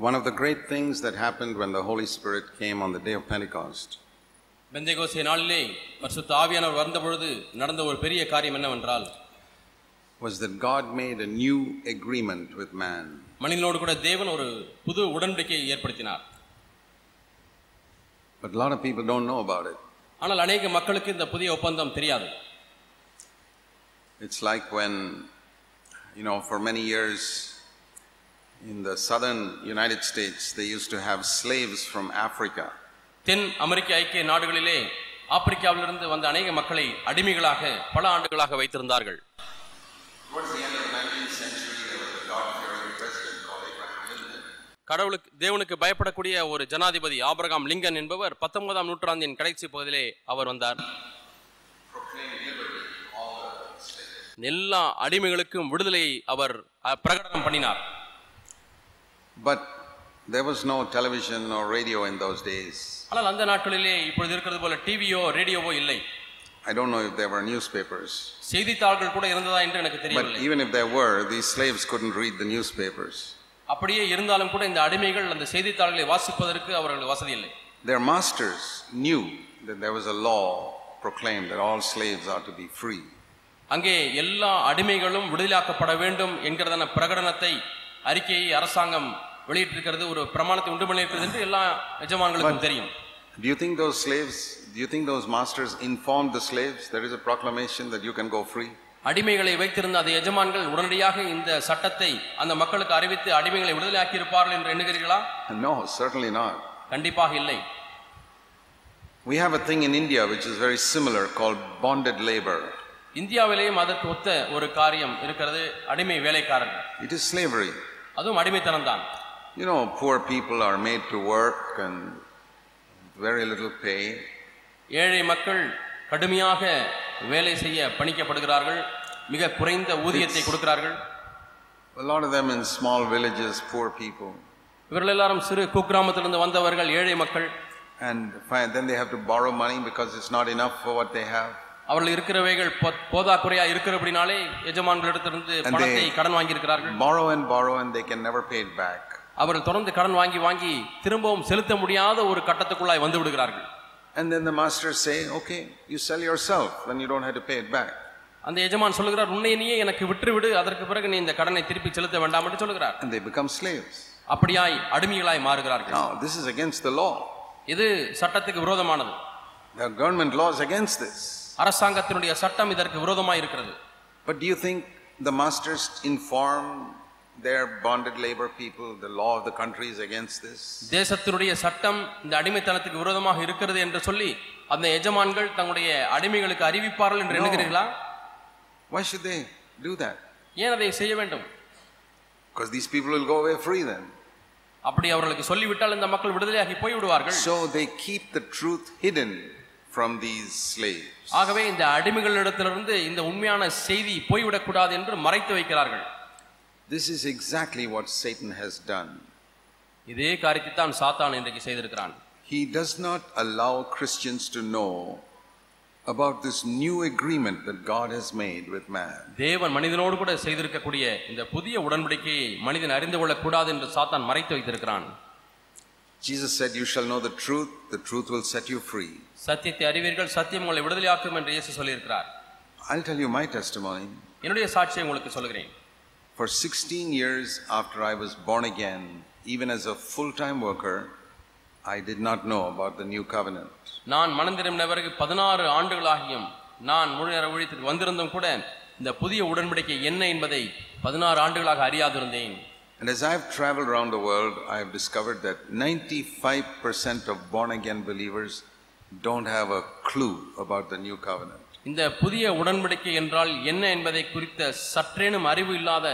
One of the great things that happened when the Holy Spirit came on the day of Pentecost பெந்தைகோஸ்தே நாளிலே பரிசுத்த ஆவியானவர் வந்த பொழுது நடந்த ஒரு பெரிய காரியம் என்னவென்றால் was that God made a new agreement with man. மனிதனோடு கூட தேவன் ஒரு புது உடன்படிக்கையை ஏற்படுத்தினார் But a lot of people don't know about it. ஆனால் அநேக மக்களுக்கு இந்த புதிய ஒப்பந்தம் தெரியாது It's like when, you know, for many years in the southern United States, they used to have slaves from Africa. தென் அமெரிக்க ஐக்கிய நாடுகளிலே ஆப்பிரிக்காவிலிருந்து வந்த அநேக மக்களை அடிமைகளாக பல ஆண்டுகளாக வைத்திருந்தார்கள் Towards the end of the 19th century, there was a God-fearing president called Abraham Lincoln. கடவுளுக்கு தேவனுக்கு பயப்படக்கூடிய ஒரு ஜனாதிபதி ஆபிரகாம் லிங்கன் என்பவர் பத்தொன்பதாம் நூற்றாண்டின் கடைசி பகுதியிலே அவர் வந்தார். எல்லா அடிமைகளுக்கும் விடுதலையை அவர் பிரகடனம் பண்ணினார் But there was no television or radio in those days. ஆனால் அந்த நாட்களிலே இப்பொழுது இருக்கிறது போல டிவியோ ரேடியோவோ இல்லை I don't know if there were newspapers. செய்தித்தாள்கள் கூட இருந்ததா என்று எனக்கு But தெரியவில்லை even if there were, these slaves couldn't read the newspapers. அப்படியே இருந்தாலும் கூட இந்த அடிமைகள் அந்த செய்தித்தாள்களை வாசிப்பதற்கு அவர்களுக்கு வசதி இல்லை Their masters knew that there was a law proclaimed that all slaves are to be free. அங்கே எல்லா அடிமைகளும் விடுதலையாக்கப்பட வேண்டும் என்கிறதான பிரகடனத்தை அறிக்கையை அரசாங்கம் வெளியிட்டிருக்கிறது ஒரு பிரமாணத்தை உண்டு பண்ணியிருக்கிறது என்று எல்லா எஜமான்களுக்கும் தெரியும் Do you think those slaves, do you think those masters informed the slaves there is a proclamation that you can go free? அடிமைகளை வைத்திருந்த அந்த எஜமான்கள் உடனடியாக இந்த சட்டத்தை அந்த மக்களுக்கு அறிவித்து அடிமைகளை விடுதலையாக்கி இருப்பார்கள் என்று எண்ணுகிறீர்களா No, certainly not. கண்டிப்பாக இல்லை We have a thing in India which is very similar called bonded labor. இந்தியாவிலேயும் அதற்கு ஒத்த ஒரு காரியம் இருக்கிறது அடிமை வேலைக்காரர்கள் It is slavery. அதுவும் அடிமைத்தனம் தான் You know, poor people are made to work and very little pay. ஏழை மக்கள் கடுமையாக வேலை செய்ய பணிக்கப்படுகிறார்கள் மிக குறைந்த ஊதியத்தை கொடுக்கிறார்கள் A lot of them in small villages, poor people. இவர்கள் எல்லாரும் சிறு குக்கிராமத்திலிருந்து வந்தவர்கள் ஏழை மக்கள் And fi- then they have to borrow money because it's not enough for what they have. அவர்கள் இருக்கிறவைகள் போ- போதாக்குறையா இருக்கிறபடினாலே எஜமான்களிடத்திலிருந்து And பணத்தை they- கடன் வாங்கியிருக்கிறார்கள் Borrow and borrow and they can never pay it back. அவர்கள் தொடர்ந்து கடன் வாங்கி வாங்கி திரும்பவும் செலுத்த முடியாத ஒரு கட்டத்துக்குள்ளாய் வந்து விடுகிறார்கள் And then the masters say, okay, you sell yourself, then you don't have to pay it back. அந்த எஜமான் சொல்லுகிறார் உன்னை நீயே எனக்கு விட்டுவிடு அதற்கு பிறகு நீ இந்த கடனை திருப்பி செலுத்த வேண்டாம் என்று சொல்லுகிறார் And they become slaves. அப்படியாய் அடிமைகளாய் மாறுகிறார்கள் Now, this is against the law. இது சட்டத்துக்கு விரோதமானது The government law is against this. அரசாங்கத்தினுடைய சட்டம் இதற்கு விரோதமாய் இருக்கிறது But do you think the masters inform their bonded labor people, the law of the country is against this? தேசத்தினுடைய சட்டம் இந்த அடிமைத்தனத்துக்கு விரோதமாக இருக்கிறது என்று சொல்லி அந்த எஜமான்கள் தங்களுடைய அடிமைகளுக்கு அறிவிப்பார்கள் என்று எண்ணுகிறீர்களா Why should they do that? ஏன் அதை செய்ய வேண்டும் Because these people will go away free then. அப்படி அவர்களுக்கு சொல்லிவிட்டால் இந்த மக்கள் விடுதலையாகி போய் விடுவார்கள் So they keep the truth hidden from these slaves. ஆகவே இந்த அடிமைகளிடத்திலிருந்து இந்த உண்மையான செய்தி போய்விடக்கூடாது என்று மறைத்து வைக்கிறார்கள் This is exactly what Satan has done. இதே காரியத்தை தான் சாத்தான் இன்றைக்கு செய்திருக்கிறான் He does not allow Christians to know about this new agreement that God has made with man. தேவன் மனிதனோடு கூட செய்திருக்கக்கூடிய இந்த புதிய உடன்படிக்கையை மனிதன் அறிந்து கொள்ளக்கூடாது என்று சாத்தான் மறைத்து வைத்திருக்கிறான் Jesus said, You shall know the truth, the truth will set you free. சத்தியத்தை அறிவீர்கள் சத்தியம் உங்களை விடுதலையாக்கும் என்று இயேசு சொல்லியிருக்கிறார் I'll tell you my testimony. என்னுடைய சாட்சியை உங்களுக்கு சொல்கிறேன் For 16 years after I was born again, even as a full time worker, I did not know about the new covenant. நான் மனம் திரும்பின பிறகு பதினாறு ஆண்டுகளாகியும் நான் முழு நேர ஊழியத்திற்கு வந்திருந்தும் கூட இந்த புதிய உடன்படிக்கை என்ன என்பதை பதினாறு ஆண்டுகளாக அறியாதிருந்தேன் And as I've traveled around the world, I have discovered that 95% of born again believers don't have a clue about the new covenant. இந்த புதிய உடன்படிக்கை என்றால் என்ன என்பதை குறித்த சற்றேனும் அறிவு இல்லாத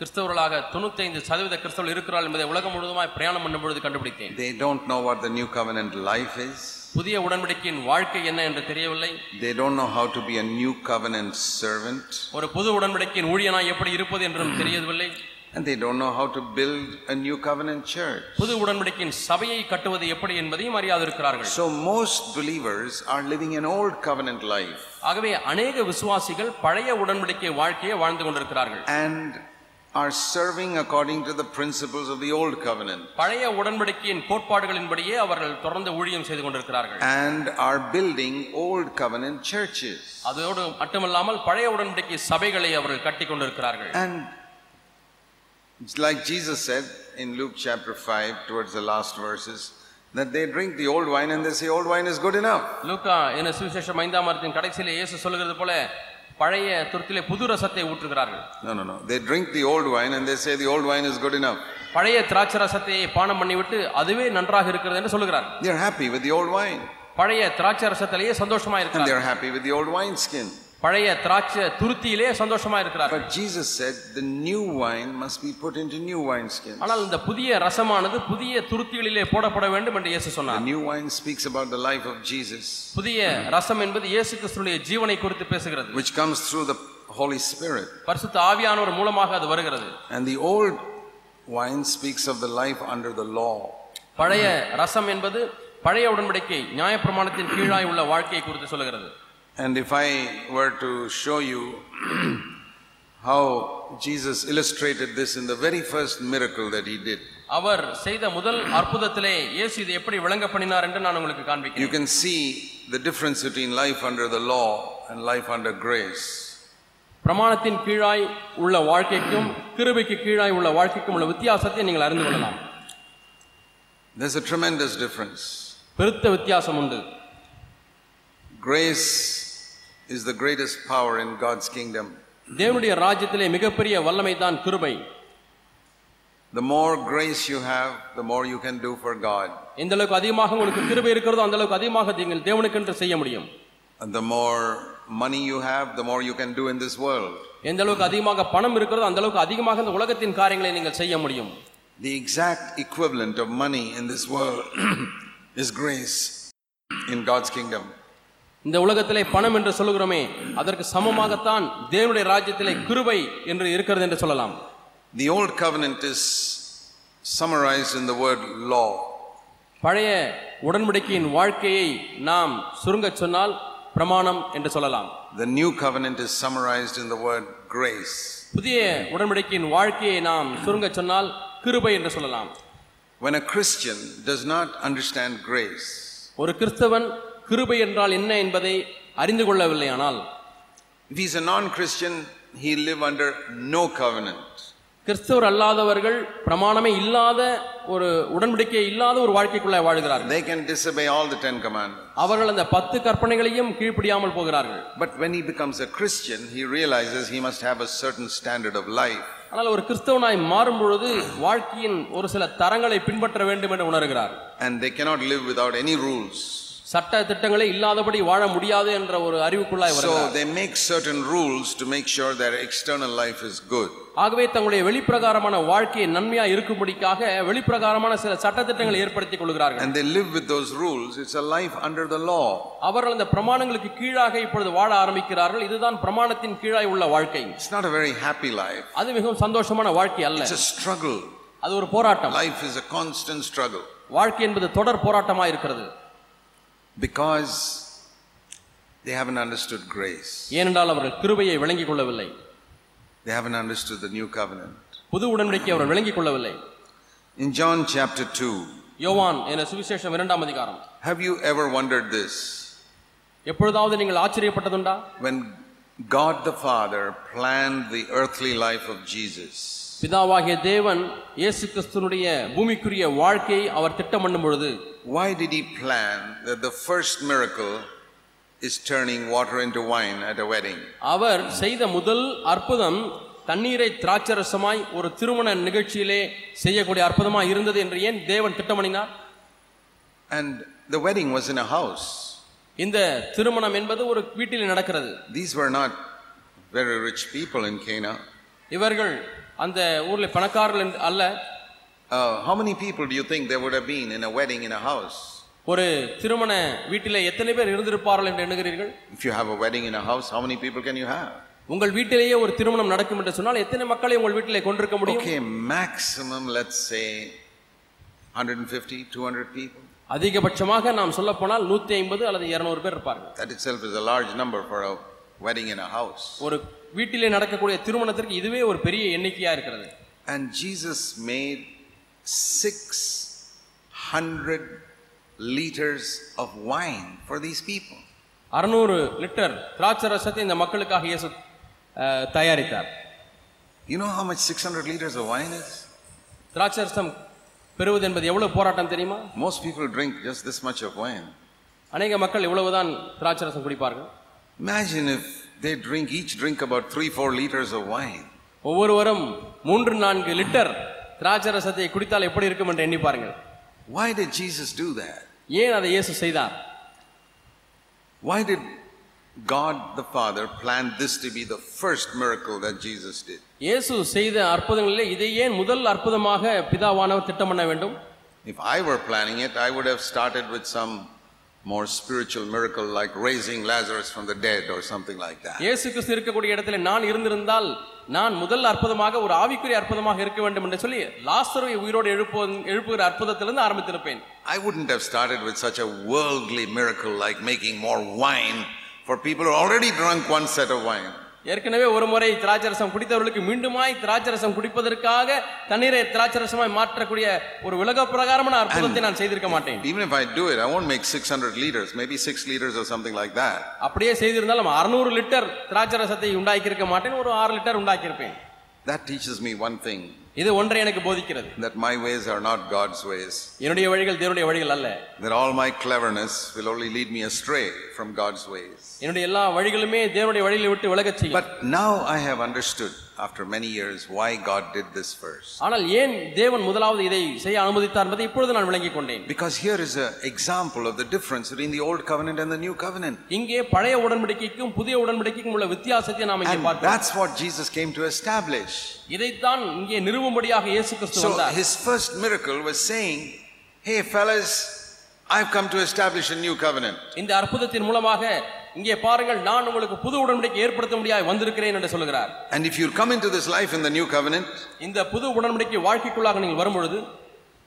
கிறிஸ்தவர்களாக தொண்ணூத்தைந்து சதவீத கிறிஸ்தவர்கள் இருக்கிறார்கள் என்பதை உலகம் முழுவதுமாய் பிரயாணம் பண்ணும் பொழுது கண்டுபிடித்தேன் They don't know what the new covenant life is. புதிய உடன்படிக்கையின் வாழ்க்கை என்ன என்று தெரியவில்லை They don't know how to be a new covenant servant. ஒரு புது உடன்படிக்கையின் ஊழியனாய் எப்படி இருப்பது என்றும் தெரியவில்லை And they don't know how to build a new covenant church. புது உடன்படிக்கையின் சபையை கட்டுவது எப்படி என்பதையும் அறியாதிருக்கிறார்கள் So most believers are living an old covenant life. ஆகவே அநேக விசுவாசிகள் பழைய உடன்படிக்கை வாழ்க்கையை வாழ்ந்து கொண்டிருக்கிறார்கள் And are serving according to the principles of the old covenant பழைய உடன்படிக்கையின் கோட்பாடுகளின்படியே அவர்கள் தொடர்ந்து ஊழியம் செய்து கொண்டிருக்கிறார்கள் and are building old covenant churches. அதோடு மட்டுமல்லாமல் பழைய உடன்படிக்கை சபைகளை அவர்கள் கட்டி கொண்டிருக்கிறார்கள் And it's like Jesus said in Luke chapter 5, towards the last verses, that they drink the old wine and they say, old wine is good enough. லூக்கா என்ன சுவிசேஷம் ஐந்தாம் மரத்தின் கடைசியிலே இயேசு சொல்லுகிறது போல பழைய துருத்திலே புது ரசத்தை ஊற்றுகிறார்கள் No, no, no. They drink the old wine and they say the old wine is good enough. பழைய திராட்சை ரசத்தை பானம் பண்ணிவிட்டு அதுவே நன்றாக இருக்கிறது என்று சொல்லுகிறார்கள் They're happy with the old wine பழைய திராட்சை ரசத்திலேயே சந்தோஷமா and இருக்கிறார்கள் they're happy with the old wine skin. பழைய திராட்சை துருத்தியிலே சந்தோஷமா இருக்கிறார்கள் But Jesus said the new wine must be put into new wine skins. ஆனால் இந்த புதிய ரசமானது புதிய துருத்திகளிலே போடப்பட வேண்டும் என்று இயேசு The சொன்னார் new wine speaks about the life of Jesus, புதிய ரசம் என்பது இயேசு கிறிஸ்துடைய ஜீவனை குறித்து பேசுகிறது which comes through the Holy Spirit. பரிசுத்த ஆவியானவர் மூலமாக அது வருகிறது And the old wine speaks of the life under the law. பழைய ரசம் என்பது பழைய உடன்படிக்கை நியாயப்பிரமாணத்தின் கீழாய் உள்ள வாழ்க்கையை குறித்து சொல்லுகிறது And if I were to show you how Jesus illustrated this in the very first miracle that he did, அவர் செய்த முதல் அற்புதத்திலே இயேசு இதை எப்படி விளங்க பண்ணினார் என்று நான் உங்களுக்கு you காண்பிக்கிறேன் can see the difference between life under the law and life under grace. பிரமாணத்தின் கீழாய் உள்ள வாழ்க்கைக்கும் கிருபைக்கு கீழாய் உள்ள வாழ்க்கைக்கும் உள்ள வித்தியாசத்தை நீங்கள் அறிந்து கொள்ளலாம் There's a tremendous difference. பெருத்த வித்தியாசம் உண்டு Grace is the greatest power in God's kingdom. தேவனுடைய ராஜ்யத்திலே மிகப்பெரிய வல்லமை தான் கிருபை The more grace you have, the more you can do for God. எந்த அளவுக்கு அதிகமாக உங்களுக்கு கிருபை இருக்கிறதோ அந்த அளவுக்கு அதிகமாக நீங்கள் தேவனுக்கென்று செய்ய முடியும் And the more money you have, the more you can do in this world. எந்த அளவுக்கு அதிகமாக பணம் இருக்கிறதோ அந்த அளவுக்கு அதிகமாக இந்த உலகத்தின் காரியங்களை நீங்கள் செய்ய முடியும் The exact equivalent of money in this world is grace in God's kingdom. இந்த உலகத்திலே பணம் என்று சொல்லுகிறோமே அதற்கு சமமாகத்தான் தேவனுடைய ராஜ்யத்திலே கிருபை என்று இருக்கிறது என்று சொல்லலாம் The old covenant is summarized in the word law. பழைய உடன்படிக்கையின் வாழ்க்கையை நாம் சுருங்கச் சொன்னால் பிரமாணம் என்று சொல்லலாம் The new covenant is summarized in the word grace. புதிய உடன்படிக்கையின் வாழ்க்கையை நாம் சுருங்கச் சொன்னால் கிருபை என்று சொல்லலாம் When a Christian does not understand grace, ஒரு கிறிஸ்தவன் கிருபை என்றால் என்ன என்பதை அறிந்து கொள்ளவில்லையானால் if he's a non Christian, he'll live under no covenant. கிறிஸ்தவர் அல்லாதவர்கள் பிரமாணமே இல்லாத ஒரு உடன்படிக்கை இல்லாத ஒரு வாழ்க்கைக்குள்ள வாழ்கிறார்கள் They can disobey all the Ten Commandments. அவர்கள் அந்த பத்து கற்பனைகளையும் கீழ்ப்படியாமல் போகிறார்கள் But when he becomes a Christian, he realizes he must have a certain standard of life. ஆனால் ஒரு கிறிஸ்தவனாய் மாறும் பொழுது வாழ்க்கையின் ஒரு சில தரங்களை பின்பற்ற வேண்டும் என்று உணர்கிறார் And they cannot live without any rules. சட்ட திட்டங்களே இல்லாதபடி வாழ முடியாது என்ற ஒரு அறிவுக்குள்ளாய் So வருகிறார் they make certain rules to make sure their external life is good. ஆகவே தங்களுடைய வெளிப்பிரகாரமான வாழ்க்கையை நன்மையா இருக்கும்படிக்காக வெளிப்பிரகாரமான சில சட்டத்திட்டங்களை ஏற்படுத்திக் கொள்கிறார்கள் And they live with those rules. It's a life under the law. அவர்கள் அந்த பிரமாணங்களுக்கு கீழாக இப்பொழுது வாழ ஆரம்பிக்கிறார்கள் இதுதான் பிரமாணத்தின் கீழாய் உள்ள வாழ்க்கை It's not a very happy life. அது மிகவும் சந்தோஷமான வாழ்க்கை அல்ல It's a struggle. அது ஒரு போராட்டம் Life is a constant struggle வாழ்க்கை என்பது தொடர் போராட்டமா இருக்கிறது because they haven't understood grace. ஏனென்றால் அவர்கள் கிருபையை விளங்கிக் கொள்ளவில்லை They haven't understood the new covenant. புது உடன்படிக்கை அவர்கள் விளங்கிக் கொள்ளவில்லை In John chapter 2, யோவான் என சுவிசேஷம் இரண்டாம் அதிகாரம் have you ever wondered this? எப்பொழுதாவது நீங்கள் ஆச்சரியப்பட்டதுண்டா When God the Father planned the earthly life of Jesus, பிதாவாகிய தேவன் இயேசு கிறிஸ்துனுடைய பூமிக்குரிய வாழ்க்கையை அவர் திட்டம் பண்ணும் பொழுது why did He plan that the first miracle is turning water into wine at a wedding? அவர் செய்த முதல் அற்புதம் தண்ணீரை திராட்சரசமாய் ஒரு திருமண நிகழ்ச்சியிலே செய்யக்கூடிய அற்புதமாய் இருந்தது என்று ஏன் தேவன் திட்டமணினார் And the wedding was in a house. இந்த திருமணம் என்பது ஒரு வீட்டில் நடக்கிறது These were not very rich people in Cana. இவர்கள் அந்த ஊரில் பணக்காரர்கள் அல்ல Uh, how many people do you think there would have been in a wedding in a house? ஒரு திருமண வீட்டிலே எத்தனை பேர் இருந்திருப்பார்கள் என்று எண்ணுகிறீர்கள் If you have a wedding in a house, how many people can you have? உங்கள் வீட்டிலேயே ஒரு திருமணம் நடக்கும் என்று சொன்னால் எத்தனை மக்களை உங்கள் வீட்டிலே கொண்டிருக்க முடியும் Okay, maximum, let's say 150, 200 people. அதிகபட்சமாக நாம் சொல்ல போனால் நூத்தி ஐம்பது அல்லது இருநூறு பேர் இருப்பார்கள் That itself is a large number for a wedding in a house. ஒரு வீட்டிலே நடக்கக்கூடிய திருமணத்திற்கு இதுவே ஒரு பெரிய எண்ணிக்கையா இருக்கிறது And Jesus made 600 liters of wine for these people. அறுநூறு லிட்டர் திராட்சை ரசத்தை இந்த மக்களுக்காக இயேசு தயாரித்தார் You know how much 600 liters of wine is? திராட்சை ரசம் பெறுவது என்பது எவ்வளவு போராட்டம் தெரியுமா Most people drink just this much of wine. அநேக மக்கள் இவ்வளவுதான் திராட்சை ரசம் குடிப்பார்கள் Imagine if they drink, each drink about 3 4 liters of wine. ஒவ்வொருவரும் மூன்று நான்கு லிட்டர் திராட்சை ரசத்தை குடித்தால் எப்படி இருக்கும் என்று எண்ணி பாருங்கள் Why did Jesus do that? ஏன் அதை இயேசு செய்தார் Why did God the Father plan this to be the first miracle that Jesus did? இயேசு செய்த அற்புதங்களிலே இதை ஏன் முதல் அற்புதமாக பிதாவானவர் திட்டம் பண்ண வேண்டும் If I were planning it, I would have started with some more spiritual miracle like raising Lazarus from the dead or something like that. இயேசு கிறிஸ்து இருக்கக்கூடிய இடத்துல நான் இருந்திருந்தால் நான் முதல் அற்புதமாக ஒரு ஆவிக்குரிய அற்புதமாக இருக்க வேண்டும் என்று சொல்லி லாஸ்தரை உயிரோடு எழுப்பு எழுப்புகிற அற்புதத்திலிருந்து ஆரம்பித்திருப்பேன் I wouldn't have started with such a worldly miracle like making more wine for people who already drunk one set of wine. ஏற்கனவே ஒரு முறை திராட்சரசம் குடித்தவர்களுக்கு மீண்டுமாய் திராட்சரசம் குடிப்பதற்காக தண்ணீரை திராட்சரசமாய் மாற்றக்கூடிய ஒரு உலக பிரகாரமான அற்புதத்தை நான் செய்திருக்க மாட்டேன். Even if I do it, I won't make 600 liters, maybe 6 liters or something like that. அப்படியே செய்திருந்தாலும் அறுநூறு லிட்டர் திராட்சரசத்தை உண்டாக்கி இருக்க மாட்டேன் ஒரு ஆறு லிட்டர் உண்டாக்கியிருப்பேன். That teaches me one thing. இது ஒன்றை எனக்கு போதிக்கிறது that my ways are not God's ways, என்னுடைய வழிகள் தேவனுடைய வழிகள் அல்ல that all my cleverness will only lead me astray from God's ways. என்னுடைய எல்லா வழிகளுமே தேவனுடைய வழிகளை விட்டு விலகச் செய்யும் But now I have understood after many years why God did this first. ஆனால் ஏன் தேவன் முதலாவது இதை செய்ய அனுமதித்தார் என்பதை இப்பொழுது நான் விளங்கிக் கொண்டேன் Because here is an example of the difference between the old covenant and the new covenant. இங்கே பழைய உடன்படிக்கைக்கும் புதிய உடன்படிக்கைக்கும் உள்ள வித்தியாசத்தை நாம் இங்கே And பார்க்கிறோம் that's what Jesus came to establish. இதைத்தான் இங்கே நிறுவும்படியாக இயேசு கிறிஸ்து So வந்தார் his first miracle was saying, Hey, fellas, I've come to establish a new covenant. இந்த அற்புதத்தின் மூலமாக இங்கே பாருங்கள் நான் உங்களுக்கு புது உடன்படிக்கை ஏற்படுத்த முடியாது வந்திருக்கிறேன் என்று சொல்கிறார் And if you come into this life in the new covenant, இந்த புது உடன்படிக்கை வாழ்க்கைக்குள்ளாக நீங்கள் வரும்பொழுது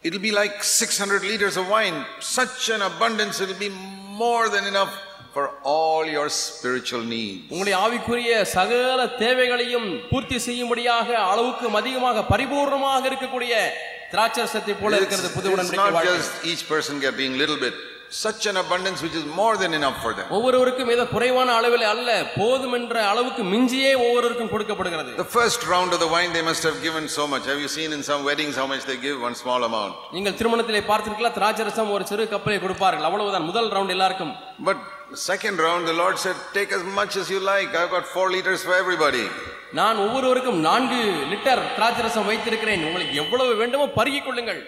it'll be like 600 liters of wine. Such an abundance, it'll be more than enough for all your spiritual needs. உங்களுடைய ஆவிக்குரிய சகல தேவைகளையும் பூர்த்தி செய்யும்படியாக அளவுக்கு அதிகமாக பரிபூர்ணமாக இருக்கக்கூடிய திராட்சரசத்தை போல It's, இருக்கிறது புது it's உடன்படிக்கை not வாழ்க்கை just each person getting little bit. Such an abundance which is more than enough for them. ஒவ்வொருவருக்கும் ஏதோ குறைவான அளவில் அல்ல போதும் என்ற அளவுக்கு மிஞ்சியே ஒவ்வொருவருக்கும் கொடுக்கப்படுகிறது The first round of the wine, they must have given so much. Have you seen in some weddings how much they give? One small amount. நீங்கள் திருமணத்திலே பார்த்திருக்கலாம் திராட்சரசம் ஒரு சிறு கப்பலை கொடுப்பார்கள் அவ்வளவுதான் முதல் ரவுண்ட் எல்லாருக்கும் But second round, the Lord said, take as much as you like. I've got four liters for everybody. நான் ஒவ்வொருவருக்கும் நான்கு லிட்டர் திராட்சரசம் வைத்திருக்கிறேன் உங்களுக்கு எவ்வளவு வேண்டுமோ பருகிக் கொள்ளுங்கள்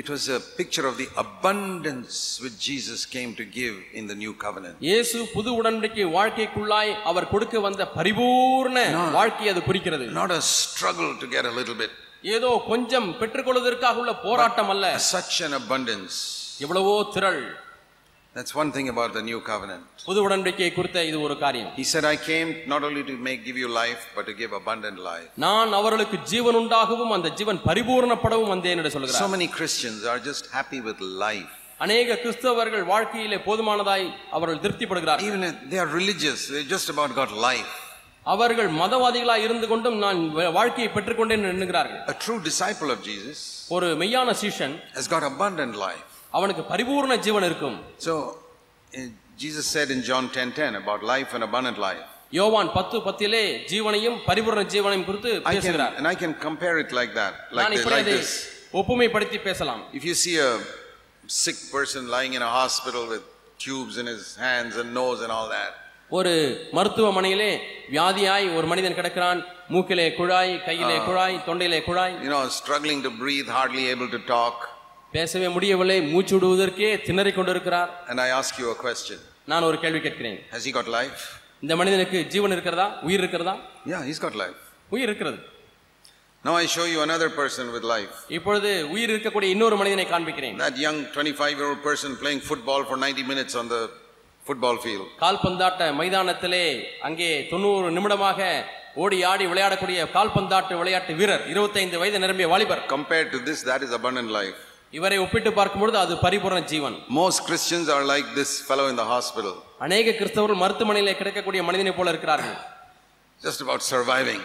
It was a picture of the abundance which Jesus came to give in the new covenant. இயேசு புது உடன்படிக்கை வாழ்க்கைக்குள்ளாய் அவர் கொடுக்க வந்த பரிபூர்ண வாழ்க்கை அது குறிக்கிறது Not a struggle to get a little bit. ஏதோ கொஞ்சம் பெற்றுக்கொள்வதற்காக உள்ள போராட்டம் அல்ல Such an abundance. எவ்வளவோ திரள் That's one thing about the new covenant. புது உடன்படிக்கையை குறித்த இது ஒரு காரியம் He said, I came not only to make give you life, but to give abundant life. நான் அவர்களுக்கு ஜீவன் உண்டாகவும் அந்த ஜீவன் பரிபூர்ணப்படவும் வந்தேன் என்று So சொல்கிறார் many Christians are just happy with life. அநேக கிறிஸ்தவர்கள் வாழ்க்கையிலே போதுமானதாய் அவர்கள் திருப்திப்படுகிறார் Even if they are religious, they just about got life. அவர்கள் மதவாதிகளாய் இருந்து கொண்டும் நான் வ- வாழ்க்கையை பெற்றுக்கொண்டேன் என்று எண்ணுகிறார்கள் A true disciple of Jesus ஒரு மெய்யான சீஷன் has got abundant life. அவனுக்கு பரிபூர்ண ஜீவன் இருக்கும் So eh, Jesus said in John 10:10 about life and abundant life. யோவான் பத்து பத்திலே ஜீவனையும் பரிபூர்ண ஜீவனையும் குறித்து I can பேசுகிறார் and I can compare it like that, like, நான் this, இப்படி like அதை this. ஒப்புமைப்படுத்தி பேசலாம் If you see a sick person lying in a hospital with tubes in his hands and nose and all that, ஒரு மருத்துவமனையிலே வியாதியாய் ஒரு மனிதன் கிடக்கிறான் மூக்கிலே குழாய் கையிலே குழாய் தொண்டையிலே குழாய் you know, struggling to breathe, hardly able to talk, பேசவே முடியவில்லை மூச்சு விடுவதற்கே திணறிக் கொண்டிருக்கிறார் and I ask you a question: நான் ஒரு கேள்வி கேட்கிறேன் Has he got life? இந்த மனிதனுக்கு ஜீவன் இருக்கிறதா உயிர் இருக்கிறதா Yeah, he's got life. உயிர் இருக்கிறது Now I show you another person with life. இப்பொழுது உயிர் இருக்கக்கூடிய இன்னொரு மனிதனை காண்பிக்கிறேன் That young 25-year-old person playing football for 90 minutes on the football field. கால்பந்தாட்ட மைதானத்திலே அங்கே தொண்ணூறு நிமிடமாக ஓடி ஆடி விளையாடக்கூடிய கால்பந்தாட்ட விளையாட்டு வீரர் 25 வயது நிரம்பிய வாலிபர் Compared to this, that is abundant life. இவரை ஒப்பிட்டு பார்க்கும்பொழுது அது பரிபூர்ண ஜீவன் Most Christians are like this fellow in the hospital. அநேக கிறிஸ்தவர்கள் மருத்துவமனையிலே கிடைக்கக்கூடிய மனிதனை போல இருக்கிறார்கள் just about surviving.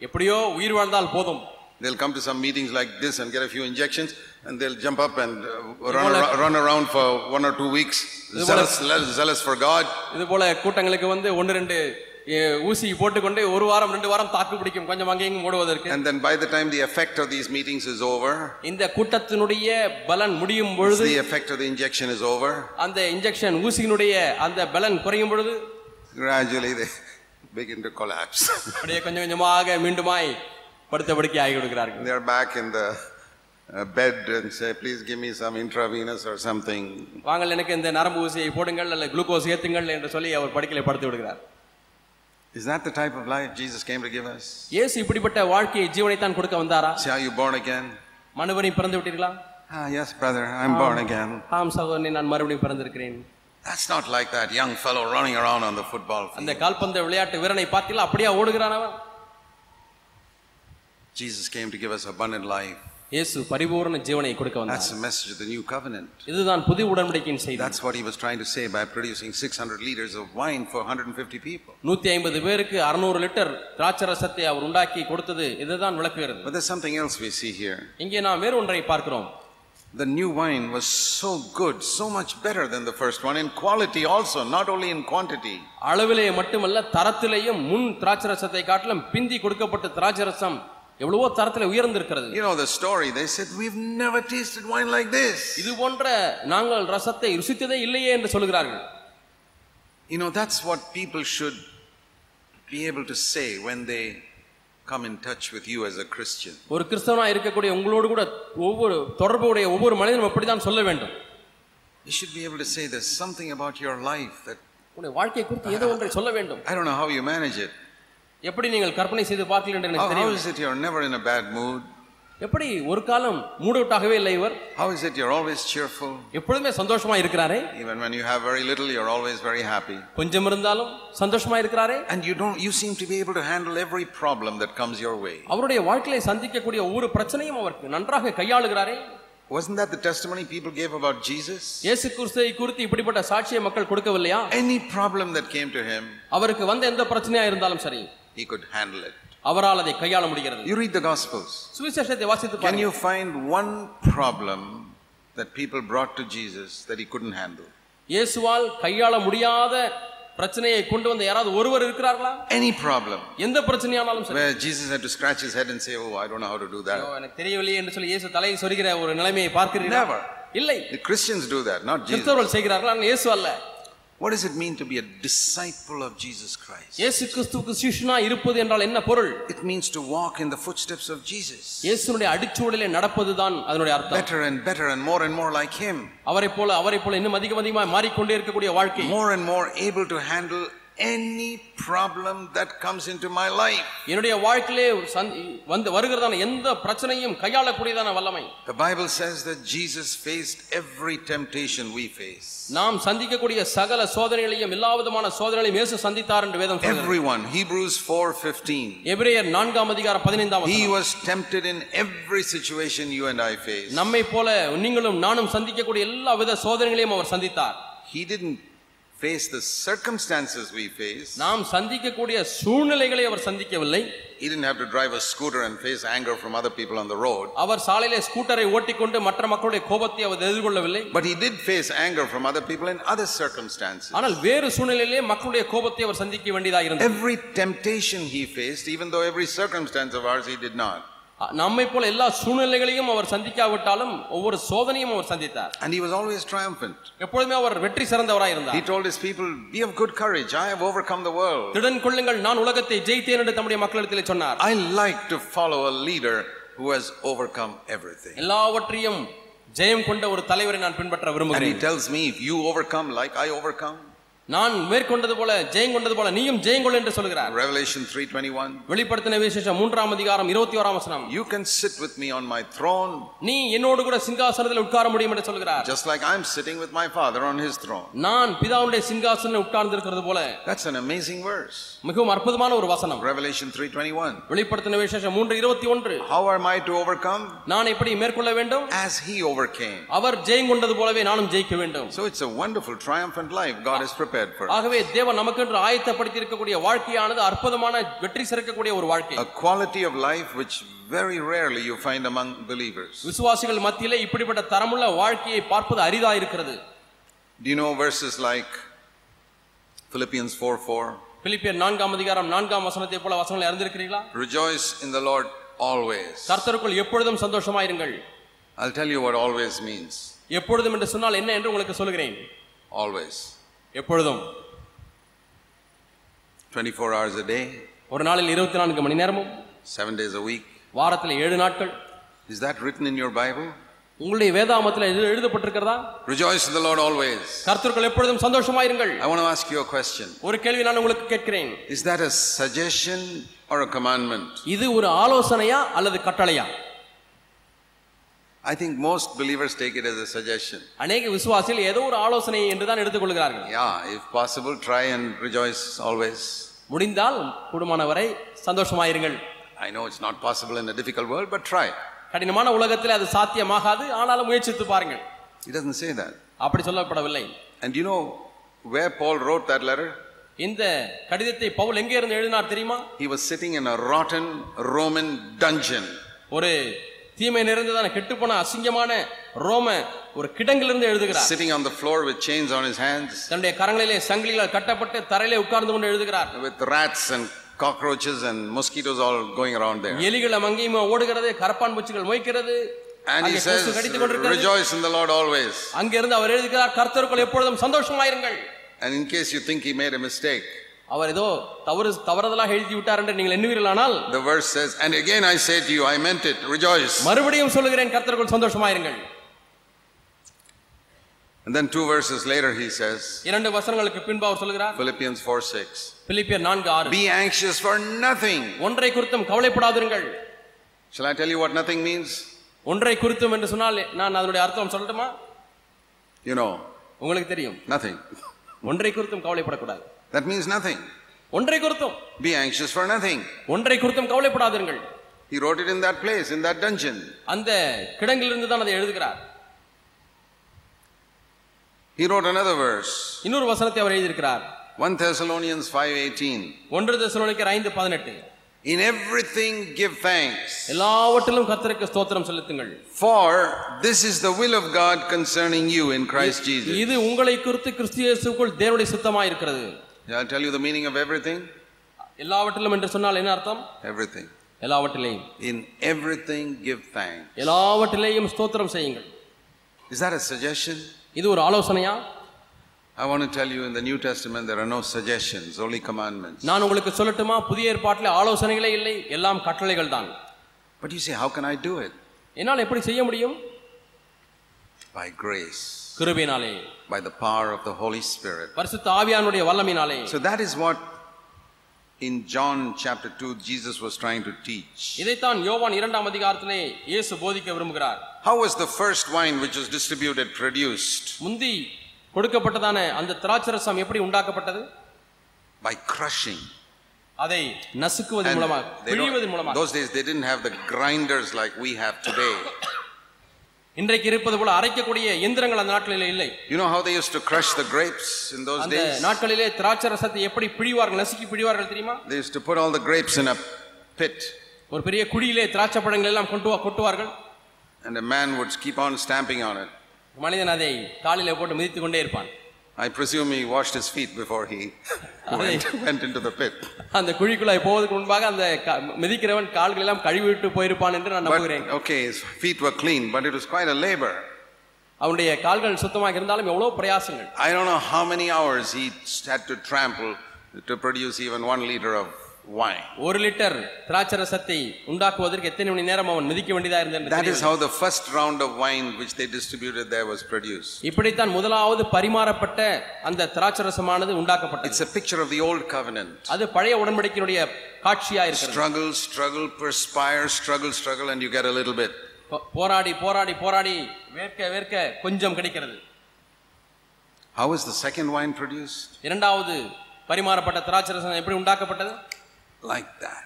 எப்படியோ உயிர் வாழ்ந்தால் போதும் They'll come to some meetings like this and get a few injections, and they'll jump up and uh, run, ar- run around for one or two weeks, zealous, zealous for God. இது போல கூட்டங்களுக்கு வந்து ஒன்று ரெண்டு எ, ஊசி போட்டுக்கொண்டு ஒரு வாரம் ரெண்டு வாரம் தாக்கு பிடிக்கும் கொஞ்சம் அங்கேயும் ஓடுவதற்கு And then by the time the effect of these meetings is over, இந்த கூட்டத்தினுடைய பலன் முடியும் பொழுது the effect of the injection is over, அந்த இன்ஜெக்ஷன் ஊசியினுடைய அந்த பலன் குறையும் பொழுது gradually they begin to collapse. அப்படியே கொஞ்சம் கொஞ்சமாக மீண்டுமாய் படுத்த படுக்கை ஆகி கொடுக்கிறார்கள் They're back in the bed and say, please give me some intravenous or something. வாங்கள் எனக்கு இந்த நரம்பு ஊசியை போடுங்கள் அல்ல குளுக்கோஸ் ஏத்துங்கள் என்று சொல்லி அவர் படுக்கையில படுத்து விடுகிறார் Is that the type of life Jesus came to give us? இயேசு இப்படிப்பட்ட வாழ்க்கையை ஜீவனைத்தான் கொடுக்க வந்தாரா See how you born again? மறுபடியும் பிறந்து விட்டீர்களா Ah, yes, brother, I'm born again. ஆம் சகோதரனே நான் மறுபடியும் பிறந்திருக்கிறேன் That's not like that young fellow running around on the football அந்த field. கால்பந்து விளையாட்டு வீரனை பார்த்தீங்களா அப்படியே ஓடுகிறான் அவன் Jesus came to give us abundant life. இயேசு பரிபூர்ண ஜீவனை கொடுக்க வந்தார் That's the message of the new covenant. இதுதான் புதிய உடன்படிக்கையின் செய்தி That's what he was trying to say by producing 600 liters of wine for 150 people. நூத்தி ஐம்பது பேருக்கு அறுநூறு லிட்டர் திராட்சை ரசத்தை அவர் உண்டாக்கி கொடுத்தது இதுதான் விளக்குகிறது But there's something else we see here. இங்கே நாம் வேறு ஒன்றை பார்க்கிறோம் The new wine was so good, so much better than the first one in quality also, not only in quantity. அளவிலே மட்டுமல்ல தரத்திலேயும் முன் திராட்சை ரசத்தை காட்டிலும் பிந்தி கொடுக்கப்பட்ட திராட்சை ரசம் எவ்வளவோ தரத்திலே உயர்ந்திருக்கிறது You know the story. They said, We've never tasted wine like this. இது போன்ற நாங்கள் ரசத்தை ருசித்ததே இல்லையே என்று சொல்கிறார்கள் You know, that's what people should be able to say when they come in touch with you as a Christian. ஒரு கிறிஸ்தவனா இருக்கக்கூடிய உங்களோடு கூட ஒவ்வொரு தொடர்புடைய ஒவ்வொரு மனிதனும் அப்படித்தான் சொல்ல வேண்டும் You should be able to say there's something about your life that உங்களுடைய வாழ்க்கை குறித்து ஏதோ ஒன்றை சொல்ல வேண்டும் I don't know how you manage it. எப்படி நீங்கள் கற்பனை செய்து பார்க்கல என்று How, எனக்கு how தெரியும் is it you're never in a bad mood? எப்படி ஒரு காலம் மூடவுட்டாகவே இல்லை இவர் How is it you're always cheerful? எப்பொழுதுமே சந்தோஷமா இருக்கிறாரே Even when you have very little, you're always very happy. கொஞ்சம் இருந்தாலும் சந்தோஷமா இருக்கிறாரே And you don't you seem to be able to handle every problem that comes your way. அவருடைய வாழ்க்கையில சந்திக்கக்கூடிய ஒவ்வொரு பிரச்சனையும் அவருக்கு நன்றாக கையாளுகிறாரே Wasn't that the testimony people gave about Jesus? இயேசு கிறிஸ்துவை குறித்து இப்படிப்பட்ட சாட்சியை மக்கள் கொடுக்கவில்லையா Any problem that came to him, அவருக்கு வந்த எந்த பிரச்சனையா இருந்தாலும் சரி he could handle it. அவரால் அதை கையாள முடிகிறது You read the Gospels. சுவிசேஷத்தை வாசித்து Can you find one problem that people brought to Jesus that he couldn't handle? இயேசுவால் கையாள முடியாத பிரச்சனையை கொண்டு வந்த யாராவது ஒருவர் இருக்கிறார்களா Any problem எந்த பிரச்சனையானாலும் சரி where Jesus had to scratch his head and say, Oh, I don't know how to do that. எனக்கு தெரியவில்லையே என்று சொல்லி இயேசு தலையை சொரிகிற ஒரு நிலைமையை பார்க்கிறீர்களா Never. இல்லை The Christians do that, not Jesus. கிறிஸ்தவர்கள் செய்கிறார்கள் ஆனால் இயேசு அல்ல What does it mean to be a disciple of Jesus Christ? இயேசு கிறிஸ்துவுக்கு சிஷ்யனா இருப்பது என்றால் என்ன பொருள் It means to walk in the footsteps of Jesus. இயேசுனுடைய அடிச்சூடலில் நடப்பதுதான் அதனுடைய அர்த்தம் Better and better and more and more like him. அவரை போல அவரை போல இன்னும் அதிகம் அதிகமாக மாறிக்கொண்டே இருக்கக்கூடிய வாழ்க்கை More and more able to handle any problem that comes into my life. என்னுடைய வாழ்க்கையிலே சந்தி- வந்து வருகிறதான எந்த பிரச்சனையும் கையாளக்கூடியதான வல்லமை The Bible says that Jesus faced every temptation we face. நாம் சந்திக்கக்கூடிய சகல சோதனைகளையும் எல்லா விதமான சோதனைகளையும் இயேசு சந்தித்தார் என்று வேதம் சொல்கிறது Everyone. Hebrews 4:15. எபிரேயர் நான்காம் அதிகாரம் பதினைந்தாம் He வசனம். was tempted in every situation you and I face. நம்மை போல நீங்களும் நானும் சந்திக்கக்கூடிய எல்லா வித சோதனைகளையும் அவர் சந்தித்தார் He didn't face the circumstances we face. நாம் சந்திக்கக்கூடிய சூழ்நிலைகளை அவர் சந்திக்கவில்லை He didn't have to drive a scooter and face anger from other people on the road. அவர் சாலையிலே ஸ்கூட்டரை ஓட்டிக்கொண்டு மற்ற மக்களுடைய கோபத்தை அவர் எதிர்கொள்ளவில்லை But he did face anger from other people in other circumstances. ஆனால் வேறு சூழ்நிலையிலே மக்களுடைய கோபத்தை அவர் சந்திக்க வேண்டியதாக இருந்தது Every temptation he faced, even though every circumstance of ours he did not. நம்மை போல எல்லா சூழ்நிலைகளையும் அவர் சந்திக்காவிட்டாலும் ஒவ்வொரு சோதனையும் அவர் சந்தித்தார் And he was always triumphant. எப்பொழுதுமே அவர் வெற்றி சிறந்தவராய் இருந்தார் He told his people, Be of good courage. I have overcome the world. திடன் கொள்ளுங்கள் நான் உலகத்தை ஜெயித்தேன் என்று தம்முடைய மக்களிடத்திலே சொன்னார் I like to follow a leader who has overcome everything. எல்லாவற்றையும் ஜெயம் கொண்ட ஒரு தலைவரை நான் பின்பற்ற And he விரும்புகிறேன் tells me, If you overcome like I overcome, நான் மேற்கொண்டது போல ஜெயம் கொண்டது போல நீயும் ஜெயங்கொள் என்று சொல்கிறார். Revelation 3:21, வெளிப்படுத்தின விசேஷம் மூன்றாம் அதிகாரம் இருபத்தி ஓராம் வசனம். You can sit with me on my throne, நீ என்னோடு கூட சிங்காசனத்தில் உட்கார முடியும் என்று சொல்கிறார். Just like I'm sitting with my Father on his throne. நான் பிதாவுடைய சிங்காசனில் உட்கார்ந்து இருக்கிறது போல. That's an amazing verse. மிகவும் அற்புதமான ஒரு வசனம் Revelation 3:21. வெளிப்படுத்தின விசேஷம் மூன்று இருபத்தி ஒன்று How am I to overcome? நான் எப்படி மேற்கொள்ள வேண்டும் As he overcame. அவர் ஜெயம் கொண்டது போலவே நானும் ஜெயிக்க வேண்டும் So it's a wonderful triumphant life God has prepared. for. ஆகவே தேவன் நமக்கென்று ஆயத்தப்படுத்தி இருக்கக்கூடிய வாழ்க்கையானது அற்புதமான வெற்றி சிறக்கக்கூடிய ஒரு வாழ்க்கை A quality of life which very rarely you find among believers. விசுவாசிகள் மத்தியிலே இப்படிப்பட்ட தரமுள்ள வாழ்க்கையை பார்ப்பது அரிதா இருக்கிறது Do you know verses like Philippians 4 4? பிலிப்பியர் நான்காம் அதிகாரம் நான்காம் வசனத்தை போல வசனங்களை அறிந்திருக்கிறீர்களா Rejoice in the Lord always. கர்த்தருக்குள் எப்பொழுதும் சந்தோஷமாயிருங்கள் I'll tell you what always means. எப்பொழுதும் என்று சொன்னால் என்ன என்று உங்களுக்கு சொல்கிறேன் Always. எப்பொழுதும் 24 hours a day, ஒரு நாளில் இருபத்தி நான்கு மணி நேரமும் 7 days a week. வாரத்தில் ஏழு நாட்கள் Is that written in your Bible? உங்களுடைய வேதாமத்தில் எழுதப்பட்டிருக்கிறதா Rejoice in the Lord always. கர்த்தருக்குள் எப்பொழுதும் சந்தோஷமாயிருங்கள் I want to ask you a question. ஒரு கேள்வி நான் உங்களுக்கு கேட்கிறேன் Is that a suggestion or a commandment? இது ஒரு ஆலோசனையா அல்லது கட்டளையா I think most believers take it as a suggestion. அநேக விசுவாசிகள் ஏதோ ஒரு ஆலோசனை என்று தான் எடுத்துக்கொள்கிறார்கள் Yeah, if possible, try and rejoice always. முடிந்தால் கூடுமானவரை சந்தோஷமாயிருங்கள் I know it's not possible in a difficult world, but try. கடினமான உலகத்தில் அது சாத்தியமாகாது. ஆனாலும் முயற்சித்து பாருங்கள். He doesn't say that. அப்படி சொல்லப்படவில்லை. And you know where Paul wrote that letter? இந்த கடிதத்தை பவுல் எங்கே இருந்து எழுதினார் தெரியுமா? He was sitting in a rotten Roman dungeon. ஒரு தீமை நிறைந்ததான கெட்டுப்போன அசிங்கமான ரோம ஒரு கிடங்கிலிருந்து எழுதுகிறார். Sitting on the floor with chains on his hands, தன்னுடைய கரங்களிலே சங்கிலிகளால் கட்டப்பட்டு தரையிலே உட்கார்ந்து கொண்டு எழுதுகிறார். With rats and cockroaches and mosquitoes all going around there. எலிகள் அங்கேயும் ஓடுகிறது கரப்பான் பூச்சிகள் மொய்க்கிறது And he அங்கே says, கொசு கடித்துக் கொண்டிருக்கிறது Rejoice in the Lord always. அங்கிருந்து அவர் எழுதுகிறார் கர்த்தருக்குள் எப்பொழுதும் சந்தோஷமாயிருங்கள் And in case you think he made a mistake, அவர் ஏதோ தவறு தவறுதலாக எழுதி விட்டார் என்று நீங்கள் எண்ணுவீர்களானால் the verse says, And again I say to you, I meant it, rejoice. மறுபடியும் சொல்லுகிறேன் கர்த்தருக்குள் சந்தோஷமாயிருங்கள் And then two verses later he says, இரண்டு வசனங்களுக்கு பின்பு அவர் சொல்லுகிறார் Philippians 4 6, பிலிப்பியர் நான்கு ஆறு Be anxious for nothing. ஒன்றை குறித்தும் கவலைப்படாதிருங்கள் Shall I tell you what nothing means? ஒன்றை குறித்தும் என்று சொன்னால் நான் அதனுடைய அர்த்தம் சொல்லட்டுமா You know, உங்களுக்கு தெரியும் nothing. ஒன்றை குறித்தும் கவலைப்படக்கூடாது That means nothing. ஒன்றை குறித்தும் Be anxious for nothing. ஒன்றை குறித்தும் கவலைப்படாதிருங்கள் He wrote it in that place, in that dungeon. அந்த கிடங்கிலிருந்து தான் அதை எழுதுகிறார் He wrote another verse, இன்னொரு வசனத்தை அவர் எழுதியிருக்கிறார் 1 Thessalonians 5:18. ஒன்று தெசலோனிக்கர் ஐந்து பதினெட்டு In everything give thanks, எல்லாவற்றிலும் கர்த்தருக்கு ஸ்தோத்திரம் செலுத்துங்கள் for this is the will of God concerning you in Christ Jesus. இது உங்களை குறித்து கிறிஸ்து இயேசுக்குள் தேவனுடைய சித்தமாய் இருக்கிறது I tell you the meaning of everything? எல்லாவற்றிலும் என்று சொன்னால் என்ன அர்த்தம் Everything. எல்லாவற்றிலேயும் In everything give thanks. எல்லாவற்றிலேயும் ஸ்தோத்திரம் செய்யுங்கள் Is that a suggestion? இது ஒரு ஆலோசனையா I want to tell you in the New Testament there are no suggestions, only commandments. நான் உங்களுக்கு சொல்லட்டுமா புதிய ஏற்பாட்டில் ஆலோசனைகளே இல்லை எல்லாம் கட்டளைகள் தான் But you say, how can I do it? என்னால் எப்படி செய்ய முடியும் By grace, கிருபையினாலே by the power of the Holy Spirit. பரிசுத்த ஆவியானுடைய வல்லமினாலே So that is what in John chapter 2 Jesus was trying to teach. இதைத்தான் யோவான் இரண்டாம் அதிகாரத்திலே இயேசு போதிக்க விரும்புகிறார் How was the first wine which was distributed produced? முந்தி கொடுக்கப்பட்டதான அந்த திராட்சரசம் எப்படி உண்டாக்கப்பட்டது By crushing. அதை நசுக்குவது மூலமாக பிழிவதன் மூலமாக those days they didn't have the grinders like we have today. இன்றைக்கு இருப்பது போல அரைக்கக்கூடிய எந்திரங்கள் அந்த நாட்களிலே இல்லை You know how they used to crush the grapes in those அந்த days? நாட்களிலே திராட்சை ரசத்தை எப்படி பிழிவார்கள் நசுக்கி பிழிவார்கள் தெரியுமா They used to put all the grapes in a pit, ஒரு பெரிய குழியிலே திராட்சை பழங்கள் எல்லாம் கொண்டு கொட்டுவார்கள் and a man would keep on stamping on it. மனிதன் அதை காலிலே போட்டு மிதித்து கொண்டே இருப்பான் I presume he washed his feet before he went, went into the pit. அந்த குழிக்குள்ளாய் போவதற்கு முன்பாக அந்த மிதிக்கிறவன் கால்கள் எல்லாம் கழுவி விட்டு போயிருப்பான் என்று நான் நம்புகிறேன் okay, his feet were clean, but it was quite a labor. அவனுடைய கால்கள் சுத்தமாக இருந்தாலும் எவ்வளவு பிரயாசங்கள் I don't know how many hours he had to trample to produce even one liter of wine. ஒரு லிட்டர் திராட்சை ரசத்தை உண்டாக்குவதற்கு எத்தனை மணி நேரம் அவன் மிதிக்க வேண்டியதா இருந்தது That is how the first round of wine which they distributed there was produced. இப்படித்தான் முதலாவது பரிமாறப்பட்ட அந்த திராட்சை ரசமானது உண்டாக்கப்பட்டது It's a picture of the old covenant. அது பழைய உடன்படிக்கையினுடைய காட்சியா இருக்கிறது Struggle, struggle, perspire, struggle, struggle, and you get a little bit. போ- போராடி போராடி போராடி வேர்க்க வேர்க்க கொஞ்சம் கிடைக்கிறது How is the second wine produced? இரண்டாவது பரிமாறப்பட்ட திராட்சை ரசம் எப்படி உண்டாக்கப்பட்டது Like that.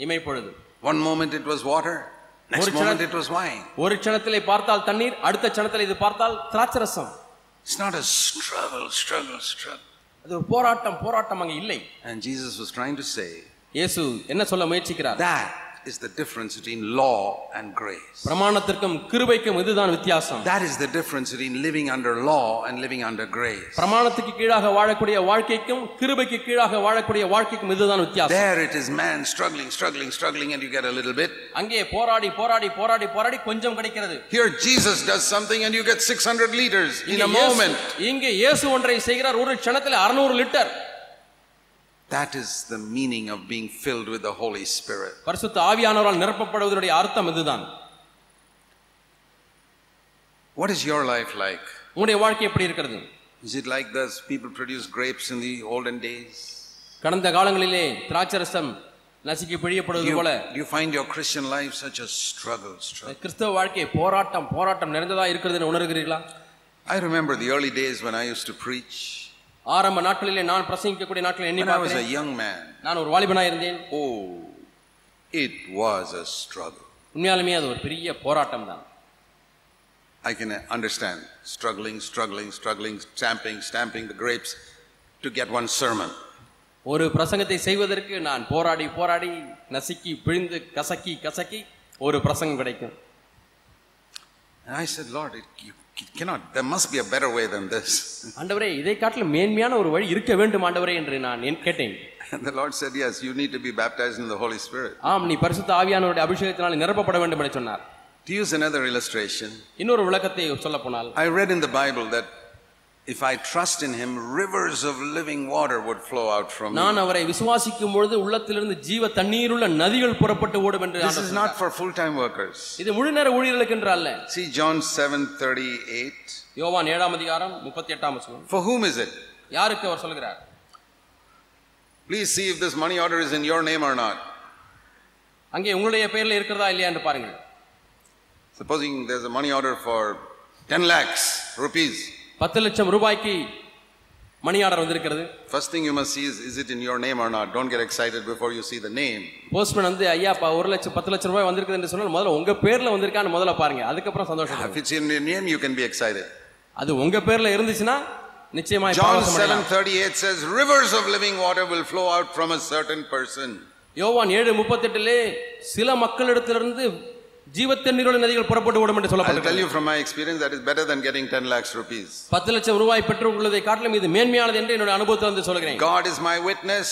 இமைப்பொழுது One moment it was water, next ஒரு moment க்ஷண- it was wine. ஒரு க்ஷணத்திலே பார்த்தால் தண்ணீர் அடுத்த க்ஷணத்தில் இது பார்த்தால் திராட்சை ரசம் It's not a struggle, struggle, struggle. அது ஒரு போராட்டம் போராட்டம் அங்க இல்லை And Jesus was trying to say இயேசு என்ன சொல்ல முயற்சிக்கிறார் that is the difference between law and grace. பிரமாணத்திற்கும் கிருபைக்கும் இதுதான் வித்தியாசம் That is the difference between living under law and living under grace. பிரமாணத்துக்கு கீழாக வாழக்கூடிய வாழ்க்கைக்கும் கிருபைக்கு கீழாக வாழக்கூடிய வாழ்க்கைக்கும் இதுதான் வித்தியாசம் There it is man struggling, struggling, struggling, and you get a little bit. அங்கே போராடி போராடி போராடி போராடி கொஞ்சம் கிடைக்கிறது Here Jesus does something and you get 600 liters in இங்கே a இயேசு- moment. இங்கே இயேசு ஒன்றை செய்கிறார் ஒரு க்ஷணத்தில் அறுநூறு litre That is the meaning of being filled with the Holy Spirit. பரிசுத்த ஆவியானவரால் நிரப்பப்படுவதனுடைய அர்த்தம் இதுதான் What is your life like? உங்களுடைய வாழ்க்கை எப்படி இருக்கிறது Is it like those people produce grapes in the olden days? கடந்த காலங்களிலே திராட்சரசம் நசுக்கி Do பிழியப்படுவது போல you find your Christian life such a struggle? struggle? கிறிஸ்தவ வாழ்க்கை போராட்டம் போராட்டம் நிறைந்ததா இருக்கிறதுன்னு உணர்கிறீர்களா I remember the early days when I used to preach. ஆரம்ப நாட்களிலே நான் பிரசங்கிக்கக்கூடிய நாட்களில் எண்ணி was a young man, நான் ஒரு வாலிபனாக இருந்தேன் oh, it was a struggle. உண்மையாலுமே அது ஒரு பெரிய போராட்டம் தான் I can understand struggling, struggling, struggling, stamping, stamping the grapes to get one sermon. ஒரு பிரசங்கத்தை செய்வதற்கு நான் போராடி போராடி நசுக்கி பிழிந்து கசக்கி கசக்கி ஒரு பிரசங்கம் கிடைக்கும் And I said, Lord, it, you cannot, there must be a better way than this. ஆண்டவரே இதை காட்டிலும் மேன்மையான ஒரு வழி இருக்க வேண்டும் ஆண்டவரே என்று நான் என் கேட்டேன் And the Lord said, Yes, you need to be baptized in the Holy Spirit. ஆம் நீ பரிசுத்த ஆவியானவருடைய அபிஷேகத்தினால் நிரப்பப்பட வேண்டும் என்று சொன்னார் To use another illustration, இன்னொரு விளக்கத்தை சொல்ல போனால் I read in the Bible that if I trust in Him, rivers of living water would flow out from me. நான் அவரை விசுவாசிக்கும் பொழுது உள்ளத்திலிருந்து ஜீவ தண்ணீருள்ள நதிகள் புறப்பட்டு ஓடும் என்று This ஆண்டவர் is not for full time workers. சொன்னார். இது முழு நேர ஊழியர்களுக்கு என்று அல்ல See John 7:38. யோவான் ஏழாம் அதிகாரம் முப்பத்தி எட்டாம் வசனம் For whom is it? யாருக்கு அவர் சொல்கிறார் Please see if this money order is in your name or not. அங்கே உங்களுடைய பெயர்ல இருக்கிறதா இல்லையா என்று பாருங்கள் Supposing there's a money order for 10 lakhs rupees. பத்து லட்சம் ரூபாய்க்கு மணி ஆர்டர் வந்திருக்கிறது First thing you must see is is it in your name or not? Don't get excited before you see the name. Postman வந்து ஐயா பா ஒரு லட்சம் பத்து லட்சம் ரூபாய் வந்திருக்குது என்று சொன்னால் முதல்ல உங்க பேர்ல வந்திருக்கான்னு முதல்ல பாருங்க அதுக்கப்புறம் சந்தோஷம் If it's in your name, you can be excited. அது உங்க பேர்ல இருந்துச்சுன்னா நிச்சயமாய் John பரவசம் அடையலாம். 7:38 says rivers of living water will flow out from a certain person. யோவான் ஏழு முப்பத்தெட்டிலே சில மக்களிடத்திலிருந்து ஜீவத்தண்ணீரோட நதிகள் புறப்பட்டு ஓடும் என்று I'll tell you from my experience that is better than getting 10 lakhs rupees. பத்து லட்சம் ரூபாய் பெற்று உள்ளதை காட்டிலும் இது மேன்மையானது என்று என்னுடைய அனுபவத்தில் வந்து சொல்கிறேன் God is my witness.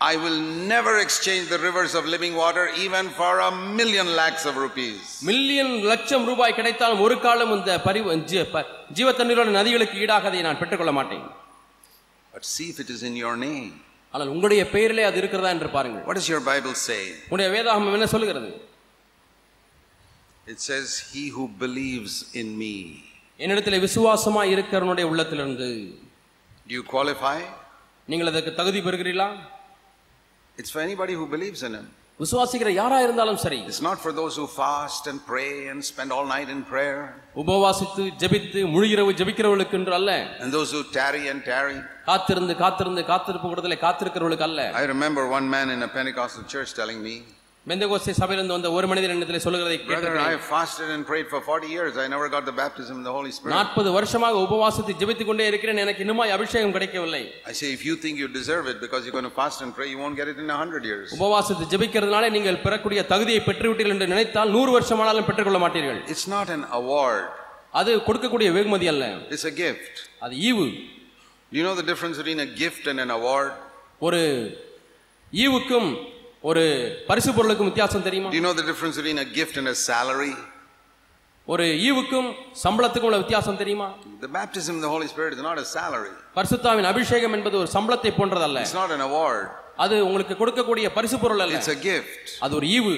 I will never exchange the rivers of living water even for a million lakhs of rupees. Million லட்சம் ரூபாய் கிடைத்தாலும் ஒரு காலம் இந்த பரிவு ஜீ- ப- ஜீவத்தண்ணீரோட நதிகளுக்கு ஈடாக அதை நான் பெற்றுக்கொள்ள மாட்டேன் But see if it is in your name. ஆனால் உங்களுடைய பெயரிலே அது இருக்கிறதா என்று பாருங்கள் What does your Bible say? உங்களுடைய வேதாகமம் என்ன சொல்லுகிறது It says, He who believes in me. என்னிடத்தில் விசுவாசமா இருக்கிறவனுடைய உள்ளத்திலிருந்து Do you qualify? நீங்கள் அதற்கு தகுதி பெறுகிறீர்களா It's for anybody who believes in Him. விசுவாசிக்கிற யாரா இருந்தாலும் சரி It's not for those who fast and pray and spend all night in prayer, உபவாசித்து ஜெபித்து முழு இரவு ஜெபிக்கிறவர்களுக்கு என்று அல்ல and those who tarry and tarry. காத்திருந்து காத்திருந்து காத்திருப்பு கூடத்திலே காத்திருக்கிறவர்களுக்கு அல்ல I remember one man in a Pentecostal church telling me, Pentecost சபையிலிருந்து வந்த ஒரு மனிதர் என்னிடத்தில் சொல்லுகிறதை Brother, I கேட்டிருக்கிறேன் have fasted and prayed for 40 years. I never got the baptism in the Holy Spirit. நாற்பது வருஷமாக உபவாசித்து ஜெபித்துக் கொண்டே இருக்கிறேன் எனக்கு இன்னுமாய் அபிஷேகம் கிடைக்கவில்லை I say, if you think you deserve it because you're going to fast and pray, you won't get it in a hundred years. உபவாசித்து ஜெபிக்கிறதுனாலே நீங்கள் பெறக்கூடிய தகுதியை பெற்றுவிட்டீர்கள் என்று நினைத்தால் நூறு வருஷமானாலும் பெற்றுக்கொள்ள மாட்டீர்கள் It's not an award, அது கொடுக்கக்கூடிய வெகுமதி அல்ல it's a gift. அது ஈவு you know the difference between a gift and an award? ஒரு ஈவுக்கும் ஒரு பரிசு பொருளுக்கும் வித்தியாசம் தெரியுமா? Do you know the difference between a gift and a salary? ஒரு ஈவுக்கும் சம்பளத்துக்கும் உள்ள வித்தியாசம் தெரியுமா? The baptism in the Holy Spirit is not a salary, பரிசுத்தாவின் அபிஷேகம் என்பது ஒரு சம்பளத்தை போன்றதல்ல. It's not an award, அது உங்களுக்கு கொடுக்கக்கூடிய பரிசு பொருள் அல்ல. It's a gift. அது ஒரு ஈவு.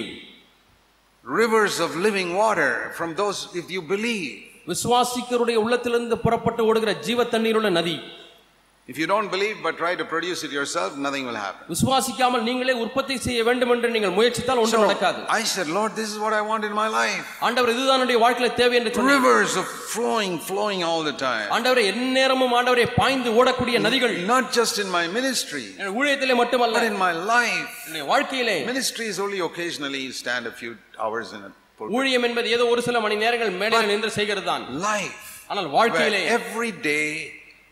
Rivers of living water from those, if you believe. விசுவாசிக்கருடைய உள்ளத்திலிருந்து புறப்பட்டு ஓடுகிற ஜீவ தண்ணீருள்ள நதி. If you don't believe but try to produce it yourself, nothing will happen. விசுவாசிக்காமல் நீங்களே உற்பத்தி செய்ய வேண்டும் என்று நீங்கள் முயற்சித்தால் ஒன்றும் நடக்காது I said, Lord, this is what I want in my life. ஆண்டவர் இதுதான் என்னுடைய வாழ்க்கையில தேவை என்று சொன்னார் Rivers of flowing, flowing all the time. ஆண்டவரே எந்நேரமும் ஆண்டவரே பாய்ந்து ஓடக்கூடிய நதிகள் Not just in my ministry, என் ஊழியத்திலே மட்டுமல்ல but in my life. என்னுடைய வாழ்க்கையிலே Ministry is only occasionally you stand a few hours in a pulpit. ஊழியம் என்பது ஏதோ ஒரு சில மணி நேரங்கள் மேடையில் நின்று செய்கிறது தான் Life, ஆனால் where வாழ்க்கையிலே every day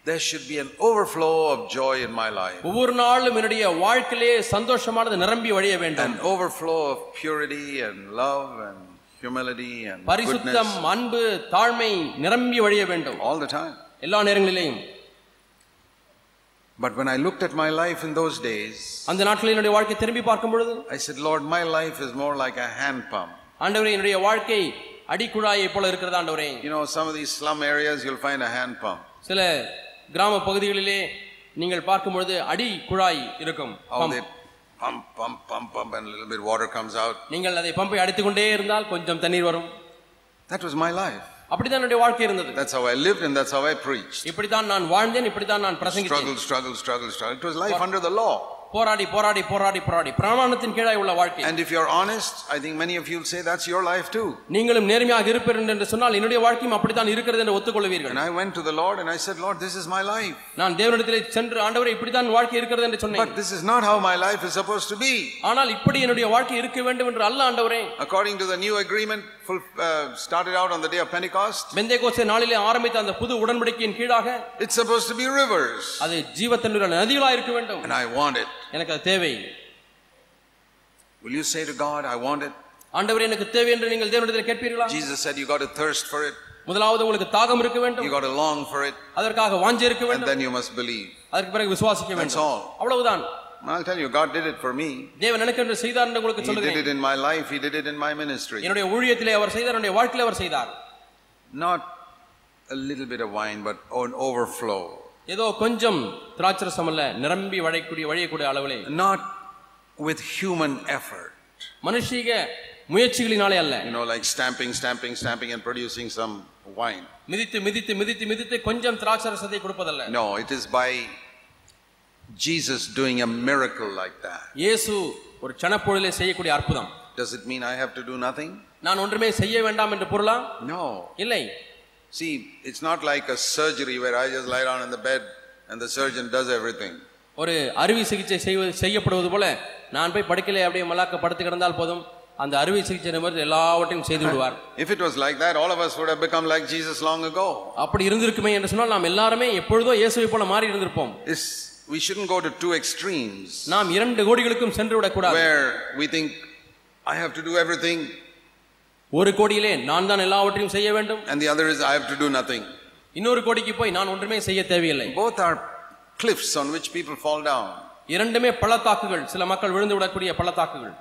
there should be an overflow of joy in my life, ஒவ்வொரு நாளும் என்னுடைய வாழ்க்கையிலே சந்தோஷமானது நிரம்பி வழிய வேண்டும் an overflow of purity and love and humility and பரிசுத்தம் goodness அன்பு தாழ்மை நிரம்பி வழிய வேண்டும் all the time. எல்லா நேரங்களிலேயும் But when I looked at my life in those days, அந்த நாட்களில் என்னுடைய வாழ்க்கை திரும்பி பார்க்கும் பொழுது I said, Lord, my life is more like a hand pump. ஆண்டவரே என்னுடைய வாழ்க்கை அடிக்குழாயை போல இருக்கிறது ஆண்டவரே You know, some of these slum areas, you'll find a hand pump. சில கிராம பகுதிகளிலே நீங்கள் பார்க்கும் பொழுது அடி குழாய் இருக்கும் pump, pump, pump, pump, and a little bit water comes out. நீங்கள் அதை பம்பை அடித்துக்கொண்டே இருந்தால் கொஞ்சம் தண்ணீர் வரும் That was my life. அப்படித்தான் என்னுடைய வாழ்க்கை இருந்தது That's how I lived and that's how I preached. இப்படித்தான் நான் வாழ்ந்தேன் இப்படித்தான் நான் பிரசங்கித்தேன் Struggle, struggle, struggle, struggle. It was life under the law. போராடி போராடி போராடி போராடி பிரமாணத்தின் கீழாய் உள்ள வாழ்க்கை And if you're honest, I think many of you will say that's your life too. நீங்களும் நேர்மையாக இருப்பீர்கள் என்று சொன்னால் என்னுடைய வாழ்க்கையும் அப்படித்தான் இருக்கிறது என்று ஒத்துக்கொள்வீர்கள் And I went to the Lord and I said, Lord, this is my life. நான் தேவனிடத்திலே சென்று ஆண்டவரே இப்படித்தான் வாழ்க்கை இருக்கிறது என்று சொன்னேன் But this is not how my life is supposed to be. ஆனால் இப்படி என்னுடைய வாழ்க்கை இருக்க வேண்டும் என்று அல்ல ஆண்டவரே According to the new agreement, full, uh, started out on the day of Pentecost, Pentecost நாளிலே ஆரம்பித்த அந்த புது உடன்படிக்கையின் கீழாக it's supposed to be rivers. அது ஜீவத்தன்னுள்ள நதிகளாக இருக்க வேண்டும் And I want it. எனக்கு அது தேவை Will you say to God, I want it? ஆண்டவரே எனக்கு தேவை என்று நீங்கள் தேவனிடத்தில் கேட்பீர்களா Jesus said, You got to thirst for it, முதலாவது உங்களுக்கு தாகம் இருக்க வேண்டும் you got to long for it, அதற்காக வாஞ்சி இருக்க and வேண்டும் then you must believe. அதற்கு பிறகு விசுவாசிக்க That's வேண்டும் all. அவ்வளவுதான் And I'll tell you, God did it for me. தேவன் எனக்கு என்று செய்தார் என்று உங்களுக்கு He did சொல்லுகிறேன் it in my life, He did it in my ministry. என்னுடைய ஊழியத்திலே அவர் செய்தார் என்னுடைய வாழ்க்கையிலே அவர் செய்தார் Not a little bit of wine, but an overflow. ஏதோ கொஞ்சம் திராட்சரசம் அல்ல நிரம்பி வழைக்கூடிய வழியக்கூடிய அளவிலே Not with human effort. மனுஷீக முயற்சிகளினாலே அல்ல You know, like stamping, stamping, stamping, and producing some wine. மிதித்து மிதித்து மிதித்து மிதித்து கொஞ்சம் திராட்சரசத்தை கொடுப்பதல்ல No, it is by Jesus doing a miracle like that. இயேசு ஒரு சனப்பொழுதிலே செய்யக்கூடிய அற்புதம் Does it mean I have to do nothing? நான் ஒன்றுமே செய்ய வேண்டாம் என்று பொருளா No. இல்லை See, it's not like a surgery where I just lie down in the bed and the surgeon does everything. ஒரு அறுவை சிகிச்சை செய்வது செய்யப்படுவது போல நான் போய் படுக்கையிலே அப்படியே மல்லாக்க படுத்து கிடந்தால் போதும் அந்த அறுவை சிகிச்சை நிபுணர் எல்லாவற்றையும் செய்து விடுவார் If it was like that, all of us would have become like Jesus long ago. அப்படி இருந்திருக்குமே என்று சொன்னால் நாம் எல்லாருமே எப்பொழுதோ இயேசுவை போல மாறி இருந்திருப்போம் It's, we shouldn't go to two extremes நாம் இரண்டு கோடிகளுக்கும் சென்று விடக்கூடாது where we think, I have to do everything, ஒரு கோடியிலே நான் தான் எல்லாவற்றையும் செய்ய வேண்டும் and the other is, I have to do nothing. இன்னொரு கோடிக்கு போய் நான் ஒன்றுமே செய்ய தேவையில்லை Both are cliffs on which people fall down. இரண்டுமே பள்ளத்தாக்குகள் சில மக்கள் விழுந்து விடக்கூடிய பள்ளத்தாக்குகள்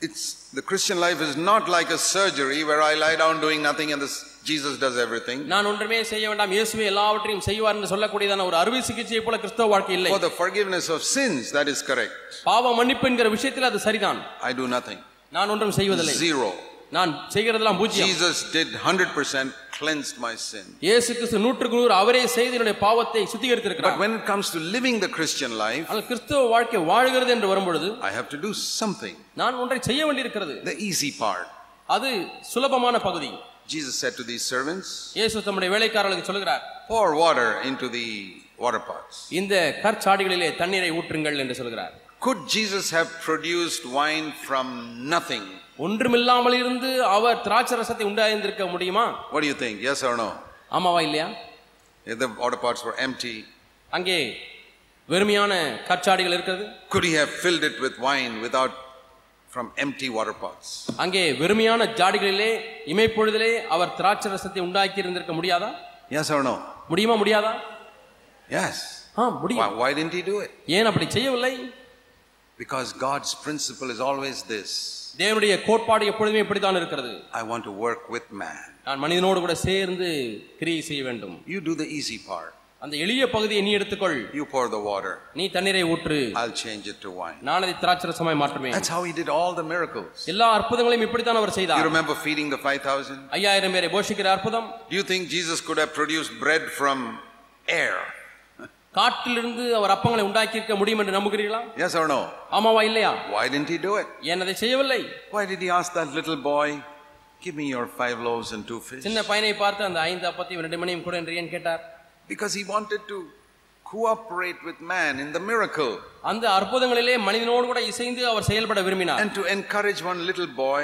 It's the Christian life is not like a surgery where I lie down doing nothing and this, Jesus does everything. நான் ஒன்றுமே செய்ய வேண்டாம் இயேசுவே எல்லாவற்றையும் செய்வார் என்று சொல்லக்கூடியதான ஒரு அறுவை சிகிச்சையை போல கிறிஸ்தவ வாழ்க்கை இல்லை For the forgiveness of sins, that is correct. பாவ மன்னிப்பு என்கிற விஷயத்தில் அது சரிதான் I do nothing. நான் ஒன்றும் செய்வதில்லை Zero. நான் செய்கிறதெல்லாம் பூஜ்யம் Jesus did 100% cleansed my sin. இயேசு கிறிஸ்து நூற்றுக்கு நூறு அவரே செய்து என்னுடைய பாவத்தை But சுத்திகரித்திருக்கிறார் when it comes to living the Christian life, ஆனால் கிறிஸ்துவ வாழ்க்கை வாழ்கிறது என்று வரும்பொழுது I have to do something. நான் ஒன்றை செய்ய வேண்டியிருக்கிறது The easy part. அது சுலபமான பகுதி Jesus said to these servants, இயேசு தம்முடைய வேலைக்காரர்களுக்கு சொல்கிறார் pour water into the water pots. இந்த கற்சாடிகளிலே தண்ணீரை ஊற்றுங்கள் என்று சொல்கிறார் Could Jesus have produced wine from nothing? ஒன்றுமில்லாமல் இருந்து அவர் திராட்சை ரசத்தை உண்டாயிருந்திருக்க முடியுமா What do you think? Yes or no? ஆமாவா இல்லையா If the water pots were empty, அங்கே வெறுமையான கற்சாடிகள் இருக்கிறது could he have filled it with wine without from empty water pots? அங்கே வெறுமையான ஜாடிகளிலே இமைப்பொழுதிலே அவர் திராட்சை ரசத்தை உண்டாக்கி இருந்திருக்க முடியாதா Yes or no? முடியுமா முடியாதா Yes. ஆ Why, முடியும் why didn't he do it? ஏன் அப்படி செய்யவில்லை Because God's principle is always this தேவனுடைய கோட்பாடு எப்பொழுதுமே இப்படித்தான் இருக்கிறது I want to work with man. நான் மனிதனோடு கூட சேர்ந்து கிரியை செய்ய வேண்டும் You do the easy part. அந்த எளிய பகுதியை நீ எடுத்துக்கொள் You pour the water. நீ தண்ணீரை ஊற்று I'll change it to wine. நான் அதை திராட்சரசமாய் மாற்றுவேன் That's how he did all the miracles. எல்லா அற்புதங்களையும் இப்படித்தான் அவர் You செய்தார் remember feeding the 5,000? ஐயாயிரம் பேரை போஷிக்கிற அற்புதம் Do you think Jesus could have produced bread from air? காட்டிலிருந்து அவர் அப்பங்களை உண்டாக்கி இருக்க முடியும் என்று நம்புகிறீர்களா Yes or no? ஆமாவா இல்லையா Why didn't he do it? ஏன் அதை செய்யவில்லை Why did he ask that little boy, Give me your five loaves and two fish? சின்ன பையனை பார்த்து அந்த ஐந்து அப்பத்தையும் ரெண்டு மணியும் கூட என்று ஏன் கேட்டார் Because he wanted to cooperate with man in the miracle அந்த அற்புதங்களிலே மனிதனோடு கூட இசைந்து அவர் செயல்பட விரும்பினார் and to encourage one little boy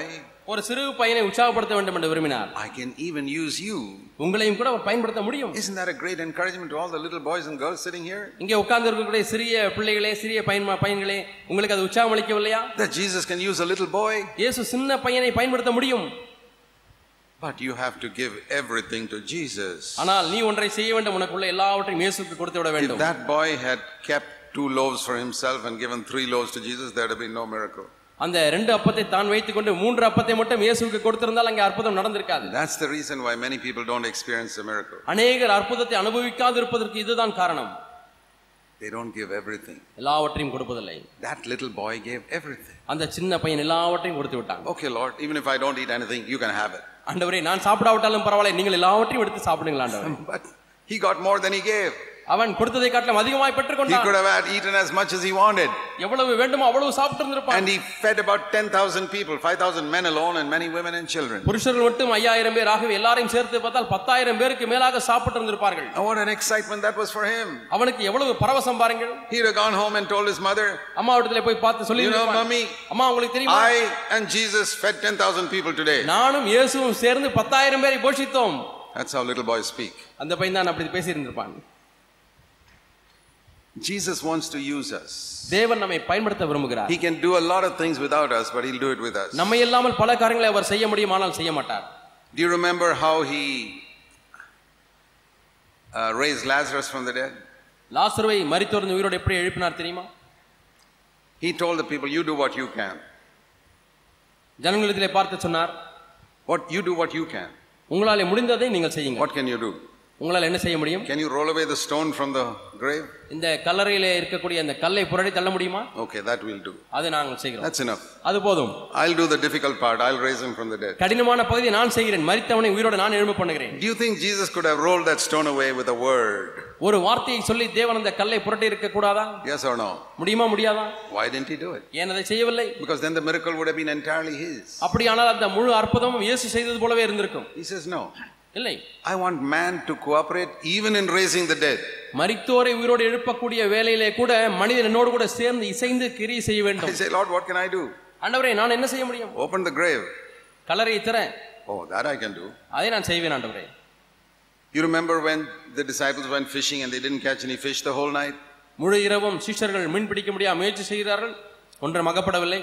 ஒரு சிறு பையனை உற்சாகப்படுத்த வேண்டும் என்று விரும்பினார் I can even use you. உங்களையும் கூட அவர் பயன்படுத்த முடியும் Isn't that a great encouragement to all the little boys and girls sitting here? இங்கே உட்கார்ந்து இருக்கக்கூடிய சிறிய பிள்ளைகளே சிறிய பையன் பையன்களே உங்களுக்கு அது உற்சாகம் அளிக்கவில்லையா That Jesus can use a little boy, இயேசு சின்ன பையனை பயன்படுத்த முடியும் but you have to give everything to Jesus. ஆனால் நீ ஒன்றை செய்ய வேண்டும் உனக்குள்ள எல்லாவற்றையும் இயேசுக்கு கொடுத்து விட If வேண்டும் that boy had kept two loaves for himself and given three loaves to Jesus, there would have been no miracle. அந்த ரெண்டு அப்பத்தை தான் வைத்துக் கொண்டு மூன்று அப்பத்தை மட்டும் இயேசுவுக்கு கொடுத்திருந்தால் அங்கே அற்புதம் நடந்திருக்காது That's the reason why many people don't experience a miracle. அநேகர் அற்புதத்தை அனுபவிக்காது இருப்பதற்கு இதுதான் காரணம் They don't give everything. எல்லாவற்றையும் கொடுப்பதில்லை That little boy gave everything. அந்த சின்ன பையன் எல்லாவற்றையும் கொடுத்து விட்டான் Okay, Lord, even if I don't eat anything, you can have it. ஆண்டவரே நான் சாப்பிடாவிட்டாலும் பரவாயில்லை நீங்கள் எல்லாவற்றையும் எடுத்து சாப்பிடுங்கள் ஆண்டவரே But he got more than he gave. அவன் கொடுத்ததை காட்டிலும் அதிகமாய் He பெற்றுக்கொண்டான் could have had eaten as much as he wanted. எவ்வளவு வேண்டுமோ அவ்வளவு சாப்பிட்டு இருந்திருப்பான் And he fed about 10,000 people, 5,000 men alone, and many women and children. புருஷர்கள் மட்டும் ஐயாயிரம் பேர் ஆகவே எல்லாரையும் சேர்த்து பார்த்தால் பத்தாயிரம் பேருக்கு மேலாக சாப்பிட்டு இருந்திருப்பார்கள் And what an excitement that was for him. அவனுக்கு எவ்வளவு பரவசம் பாருங்கள் He'd have gone home and told his mother, அம்மா இடத்துல போய் பார்த்து சொல்லி You know, mommy, அம்மா உங்களுக்கு தெரியுமா I and Jesus fed 10,000 people today. நானும் இயேசுவும் சேர்ந்து பத்தாயிரம் பேரை போஷித்தோம் That's how little boys speak. அந்த பையன் தான் அப்படி பேசி இருந்திருப்பான் Jesus wants to use us. தேவன் நம்மை பயன்படுத்த விரும்புகிறார் He can do a lot of things without us, but he'll do it with us. நம்மை இல்லாமல் பல காரியங்களை அவர் செய்ய முடியும் ஆனால் செய்ய மாட்டார் Do you remember how he uh, raised Lazarus from the dead? லாசருவை மரித்தோர்ந்து உயிரோடு எப்படி எழுப்பினார் தெரியுமா He told the people, You do what you can. ஜனங்களிடத்திலே பார்த்து சொன்னார் What you do what you can. உங்களாலே முடிந்ததை நீங்கள் செய்யுங்க What can you do? உங்களால் என்ன செய்ய முடியும் Can you roll away the stone from the grave? இந்த கல்லறையிலே இருக்கக்கூடிய அந்த கல்லை புரடி தள்ள முடியுமா Okay, that we'll do. அது நாங்கள் செய்கிறோம் That's enough. அது போதும் I'll do the difficult part. I'll raise him from the dead. கடினமான பகுதியை நான் செய்கிறேன் மரித்தவனை உயிரோடு நான் எழும்ப பண்ணுகிறேன் Do you think Jesus could have rolled that stone away with a word? ஒரு வார்த்தையை சொல்லி தேவன் அந்த கல்லை புரட்டி இருக்க கூடாதா Yes or no? முடியுமா முடியாதா Why didn't he do it? ஏன் அதை செய்யவில்லை Because then the miracle would have been entirely his. அப்படியானால் அந்த முழு அற்புதமும் இயேசு செய்தது போலவே இருந்திருக்கும் He says, No. இல்லை I want man to cooperate even in raising the dead. மரித்தோரை உயிரோடு எழுப்பக்கூடிய வேலையிலே கூட மனிதன் என்னோடு கூட சேர்ந்து இசைந்து கிரி செய்ய வேண்டும் say, Lord, what can I do? ஆண்டவரே நான் என்ன செய்ய முடியும் Open the grave. கல்லறையை திற Oh, that I can do. அதை நான் செய்வேன் ஆண்டவரே You remember when the disciples went fishing and they didn't catch any fish the whole night? முழு இரவும் சிஷ்யர்கள் மீன் பிடிக்க முடியாம முயற்சி செய்கிறார்கள் ஒன்றும் அகப்படவில்லை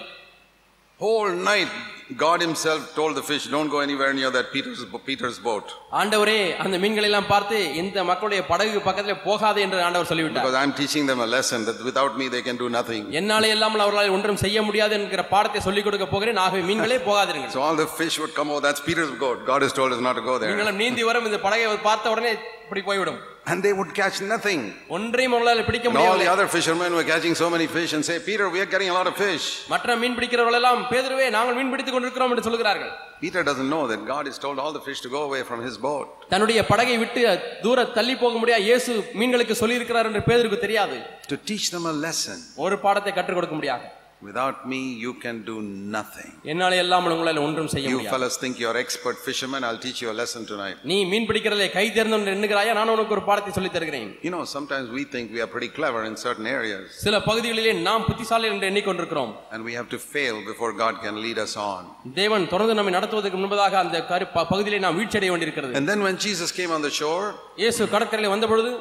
Whole night, God Himself told the fish, Don't go anywhere near that Peter's, Peter's boat. ஆண்டவரே அந்த மீன்களை எல்லாம் பார்த்து இந்த மக்களுடைய படகு பக்கத்துல போகாது என்று ஆண்டவர் சொல்லிவிட்டார் Because I'm teaching them a lesson that without me they can do nothing. என்னாலே இல்லாமல் அவர்களால் ஒன்றும் செய்ய முடியாது என்கிற பாடத்தை சொல்லிக் கொடுக்க போகிறேன் ஆகவே மீன்களே போகாதீர்கள் So all the fish would come, Oh, that's Peter's boat. God has told us not to go there. நீங்களும் நீந்தி வரும் இந்த படகை பார்த்த உடனே இப்படி போய்விடும் And they would catch nothing. ஒன்றையும் அவர்களால் பிடிக்க And all the முடியவில்லை other fishermen were catching so many fish and say, Peter, we are getting a lot of fish. மற்ற மீன் பிடிக்கிறவர்கள் எல்லாம் பேதுருவே நாங்கள் மீன் பிடித்துக் கொண்டிருக்கிறோம் என்று சொல்கிறார்கள் Peter doesn't know that God has told all the fish to go away from his boat. தன்னுடைய படகை விட்டு தூர தள்ளி போக முடியாது இயேசு மீன்களுக்கு சொல்லியிருக்கிறார் என்று பேதருக்கு தெரியாது To teach them a lesson. ஒரு பாடத்தை கற்றுக் கொடுக்க முடியாது Without me, you can do nothing. என்னாலே இல்லாமல் உங்களால் ஒன்றும் செய்ய You முடியாது fellas think you're expert fishermen. I'll teach you a lesson tonight. நீ மீன் பிடிக்கிறதிலே கை தேர்ந்து எண்ணுகிறாயா நான் உனக்கு ஒரு பாடத்தை சொல்லித் தருகிறேன் You know, sometimes we think we are pretty clever in certain areas சில பகுதிகளிலே நாம் புத்திசாலி என்று எண்ணிக்கொண்டிருக்கிறோம் and we have to fail before God can lead us on. தேவன் தொடர்ந்து நம்மை நடத்துவதற்கு முன்பதாக அந்த பகுதியிலே நாம் வீழ்ச்சியடைய வேண்டியிருக்கிறது And then when Jesus came on the shore, இயேசு கடற்கரையில் வந்த பொழுது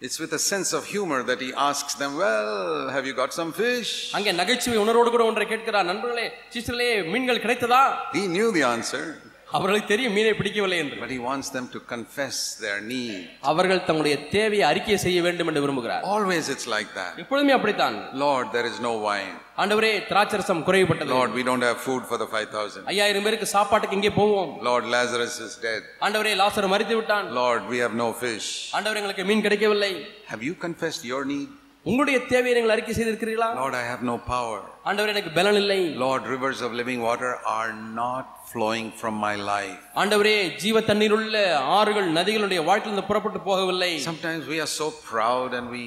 it's with a sense of humor that he asks them, Well, have you got some fish? அங்கே நகைச்சுவை உணர்வோடு கூட ஒன்றை கேட்கிறார் நண்பர்களே சீசர்களே மீன்கள் கிடைத்ததா He knew the answer, அவர்களுக்கு தெரியும் மீனை பிடிக்கவில்லை என்று but he wants them to confess their need. அவர்கள் தங்களுடைய தேவையை அறிக்கை செய்ய வேண்டும் என்று விரும்புகிறார் Always it's like that. எப்பொழுதுமே அப்படித்தான் Lord, there is no wine. ஆண்டவரே திராட்சரசம் குறைவுபட்டது Lord, we don't have food for the 5,000. ஐயாயிரம் பேருக்கு சாப்பாட்டுக்கு இங்கே போவோம் Lord, Lazarus is dead. ஆண்டவரே லாசர் மறித்து விட்டான் Lord, we have no fish. ஆண்டவர் எங்களுக்கு மீன் கிடைக்கவில்லை Have you confessed your need? உங்களுடைய தேவையை நீங்கள் அறிக்கை செய்திருக்கிறீர்களா Lord, I have no power. ஆண்டவர் எனக்கு பலன் இல்லை Lord, rivers of living water are not flowing from my life. ஆண்டவரே ஜீவ தண்ணீர் உள்ள ஆறுகள் நதிகளுடைய வாழ்க்கையிலிருந்து புறப்பட்டு போகவில்லை Sometimes we are so proud and we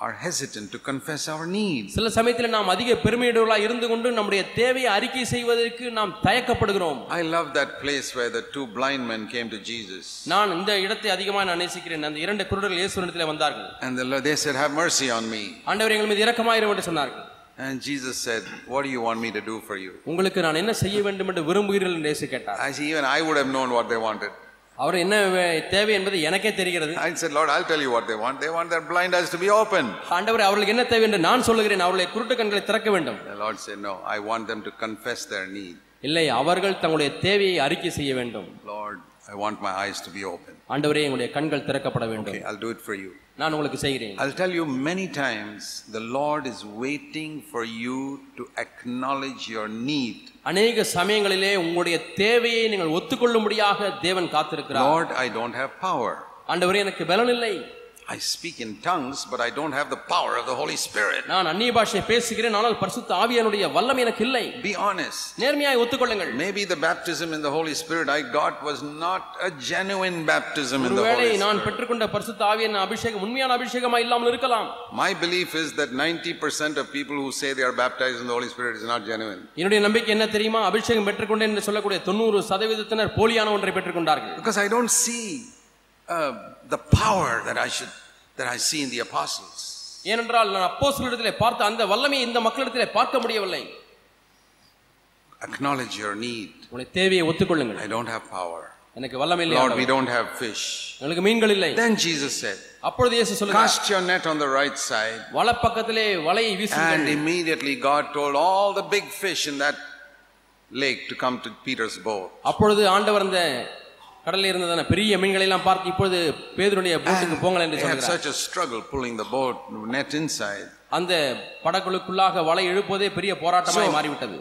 are hesitant to confess our needs. சில சமயத்தில் நாம் அதிக பெருமையுடையவர்களாக இருந்து கொண்டு நம்முடைய தேவையை அறிக்கை செய்வதற்கு நாம் தயக்கப்படுகிறோம் I love that place where the two blind men came to Jesus. நான் இந்த இடத்தை அதிகமாக நான் நேசிக்கிறேன் அந்த இரண்டு குருடர்கள் இயேசுவிடத்தில் வந்தார்கள் And the Lord- they said, Have mercy on me. ஆண்டவர் எங்கள் மீது இரக்கமாயிரும் என்று சொன்னார்கள் And Jesus said, What do you want me to do for you? உங்களுக்கு நான் என்ன செய்ய வேண்டும் என்று விரும்புகிறீர்கள் என்று இயேசு கேட்டார் I said, Even I would have known what they wanted. அவர் என்ன வே- தேவை என்பது எனக்கே தெரிகிறது I said, Lord, I'll tell you what they want. They want their blind eyes to be open. ஆண்டவர் அவர்களுக்கு என்ன தேவை என்று நான் சொல்லுகிறேன் அவர்களை குருட்டு கண்களை திறக்க வேண்டும் The Lord said, No, I want them to confess their need. இல்லை அவர்கள் தங்களுடைய தேவையை அறிக்கை செய்ய வேண்டும் Lord, I want my eyes to be open. ஆண்டவரே எங்களுடைய கண்கள் திறக்கப்பட வேண்டும் Okay, I'll do it for you. நான் உங்களுக்கு செய்கிறேன் I'll tell you many times the Lord is waiting for you to acknowledge your need. அநேக சமயங்களிலே உங்களுடைய தேவையை நீங்கள் ஒத்துக்கொள்ளும்படியாக தேவன் காத்திருக்கிறார் Lord, I don't have power. ஆண்டவரே எனக்கு பலன் இல்லை I speak in tongues, but I don't have the power of the Holy Spirit. நான் அந்நிய பாஷையை பேசுகிறேன் ஆனால் பரிசுத்த ஆவியானுடைய வல்லம் எனக்கு இல்லை Be honest. நேர்மையாய் ஒத்துக்கொள்ளுங்கள் Maybe the baptism in the Holy Spirit I got was not a genuine baptism in the ஒருவேளை Holy நான் Spirit. பெற்றுக்கொண்ட பரிசுத்த ஆவியின் அபிஷேகம் உண்மையான அபிஷேகமா இல்லாமல் இருக்கலாம் My belief is that 90% of people who say they are baptized in the Holy Spirit is not genuine. என்னுடைய நம்பிக்கை என்ன தெரியுமா அபிஷேகம் பெற்றுக்கொண்டேன் என்று சொல்லக்கூடிய தொண்ணூறு சதவீதத்தினர் போலியான ஒன்றை பெற்றுக்கொண்டார்கள் Because I don't see uh, the power that I should that I see in the apostles. ஏனென்றால் நான் அப்போஸ்தலரிடத்திலே பார்த்த அந்த வல்லமையை இந்த மக்களிடத்திலே பார்க்க முடியவில்லை Acknowledge your need. உங்களுடைய தேவையை ஒத்துக்கொள்ளுங்கள் I don't have power. எனக்கு வல்லமை இல்லை Lord, ஆண்டவரே. we don't have fish. எங்களுக்கு மீன்கள் இல்லை Then Jesus said, அப்பொழுது இயேசு சொல்லுங்க Cast your net on the right side. வலப்பக்கத்திலே வலையை And வீசுங்கள் immediately God told all the big fish in that lake to come to Peter's boat. அப்பொழுது ஆண்டவர் அந்த கடலில் இருந்ததான பெரிய மீன்களை எல்லாம் பார்த்து இப்பொழுது பேதுருடைய போட்டுக்கு போங்கள் என்று சொல்கிறார் such a struggle pulling the boat net inside. அந்த படகுகளுக்குள்ளாக வலை இழுப்பதே பெரிய போராட்டமாய் மாறிவிட்டது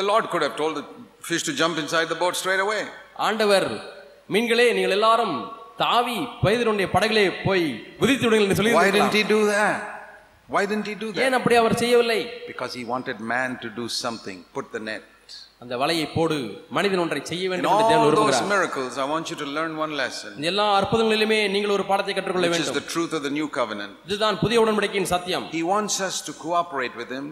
The Lord could have told the fish to jump inside the boat straight away. ஆண்டவர் மீன்களே நீங்கள் எல்லாரும் தாவி பேதுருடைய படகிலே போய் குதித்து விடுங்கள் என்று சொல்லி Why didn't he do that? Why didn't he do that? ஏன் அப்படி அவர் செய்யவில்லை Because he wanted man to do something, put the net. அந்த வலையை போடு மனிதன் ஒன்றை செய்ய வேண்டும் என்று தேவன் all those விரும்புகிறார் miracles, I want you to learn one lesson, இந்த எல்லா அற்புதங்களிலுமே நீங்கள் ஒரு பாடத்தை கற்றுக்கொள்ள which is வேண்டும் the truth of the new covenant. இதுதான் புதிய உடன்படிக்கையின் சத்தியம் He wants us to cooperate with him.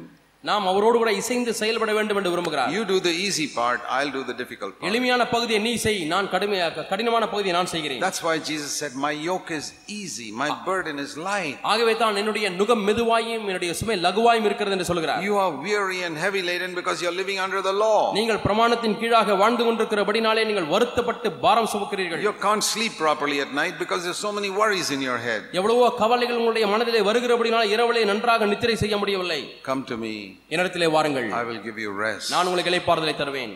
நாம் அவரோடு கூட இசைந்து செயல்பட வேண்டும் என்று விரும்புகிறார் You do the easy part, I'll do the difficult part. எளிமையான பகுதியை நீ செய் நான் கடுமையாக கடினமான பகுதியை நான் செய்கிறேன் That's why Jesus said, My yoke is easy, my burden is light. ஆகவே தான் என்னுடைய நுகம் மெதுவாயும் என்னுடைய சுமை லகுவாயும் இருக்கிறது என்று சொல்கிறார் You are weary and heavy laden because you're living under the law. நீங்கள் பிரமாணத்தின் கீழாக வாழ்ந்து கொண்டிருக்கிறபடினாலே நீங்கள் வருத்தப்பட்டு பாரம் சுமக்கிறீர்கள் You can't sleep properly at night because there's so many worries in your head. எவ்வளவோ கவலைகள் உங்களுடைய மனதிலே வருகிறபடினால் இரவிலே நன்றாக நித்திரை செய்ய முடியவில்லை Come to me, என்னிடத்திலே வாருங்கள் I will give you rest. நான் உங்களுக்கு இளைப்பாறுதலை தருவேன்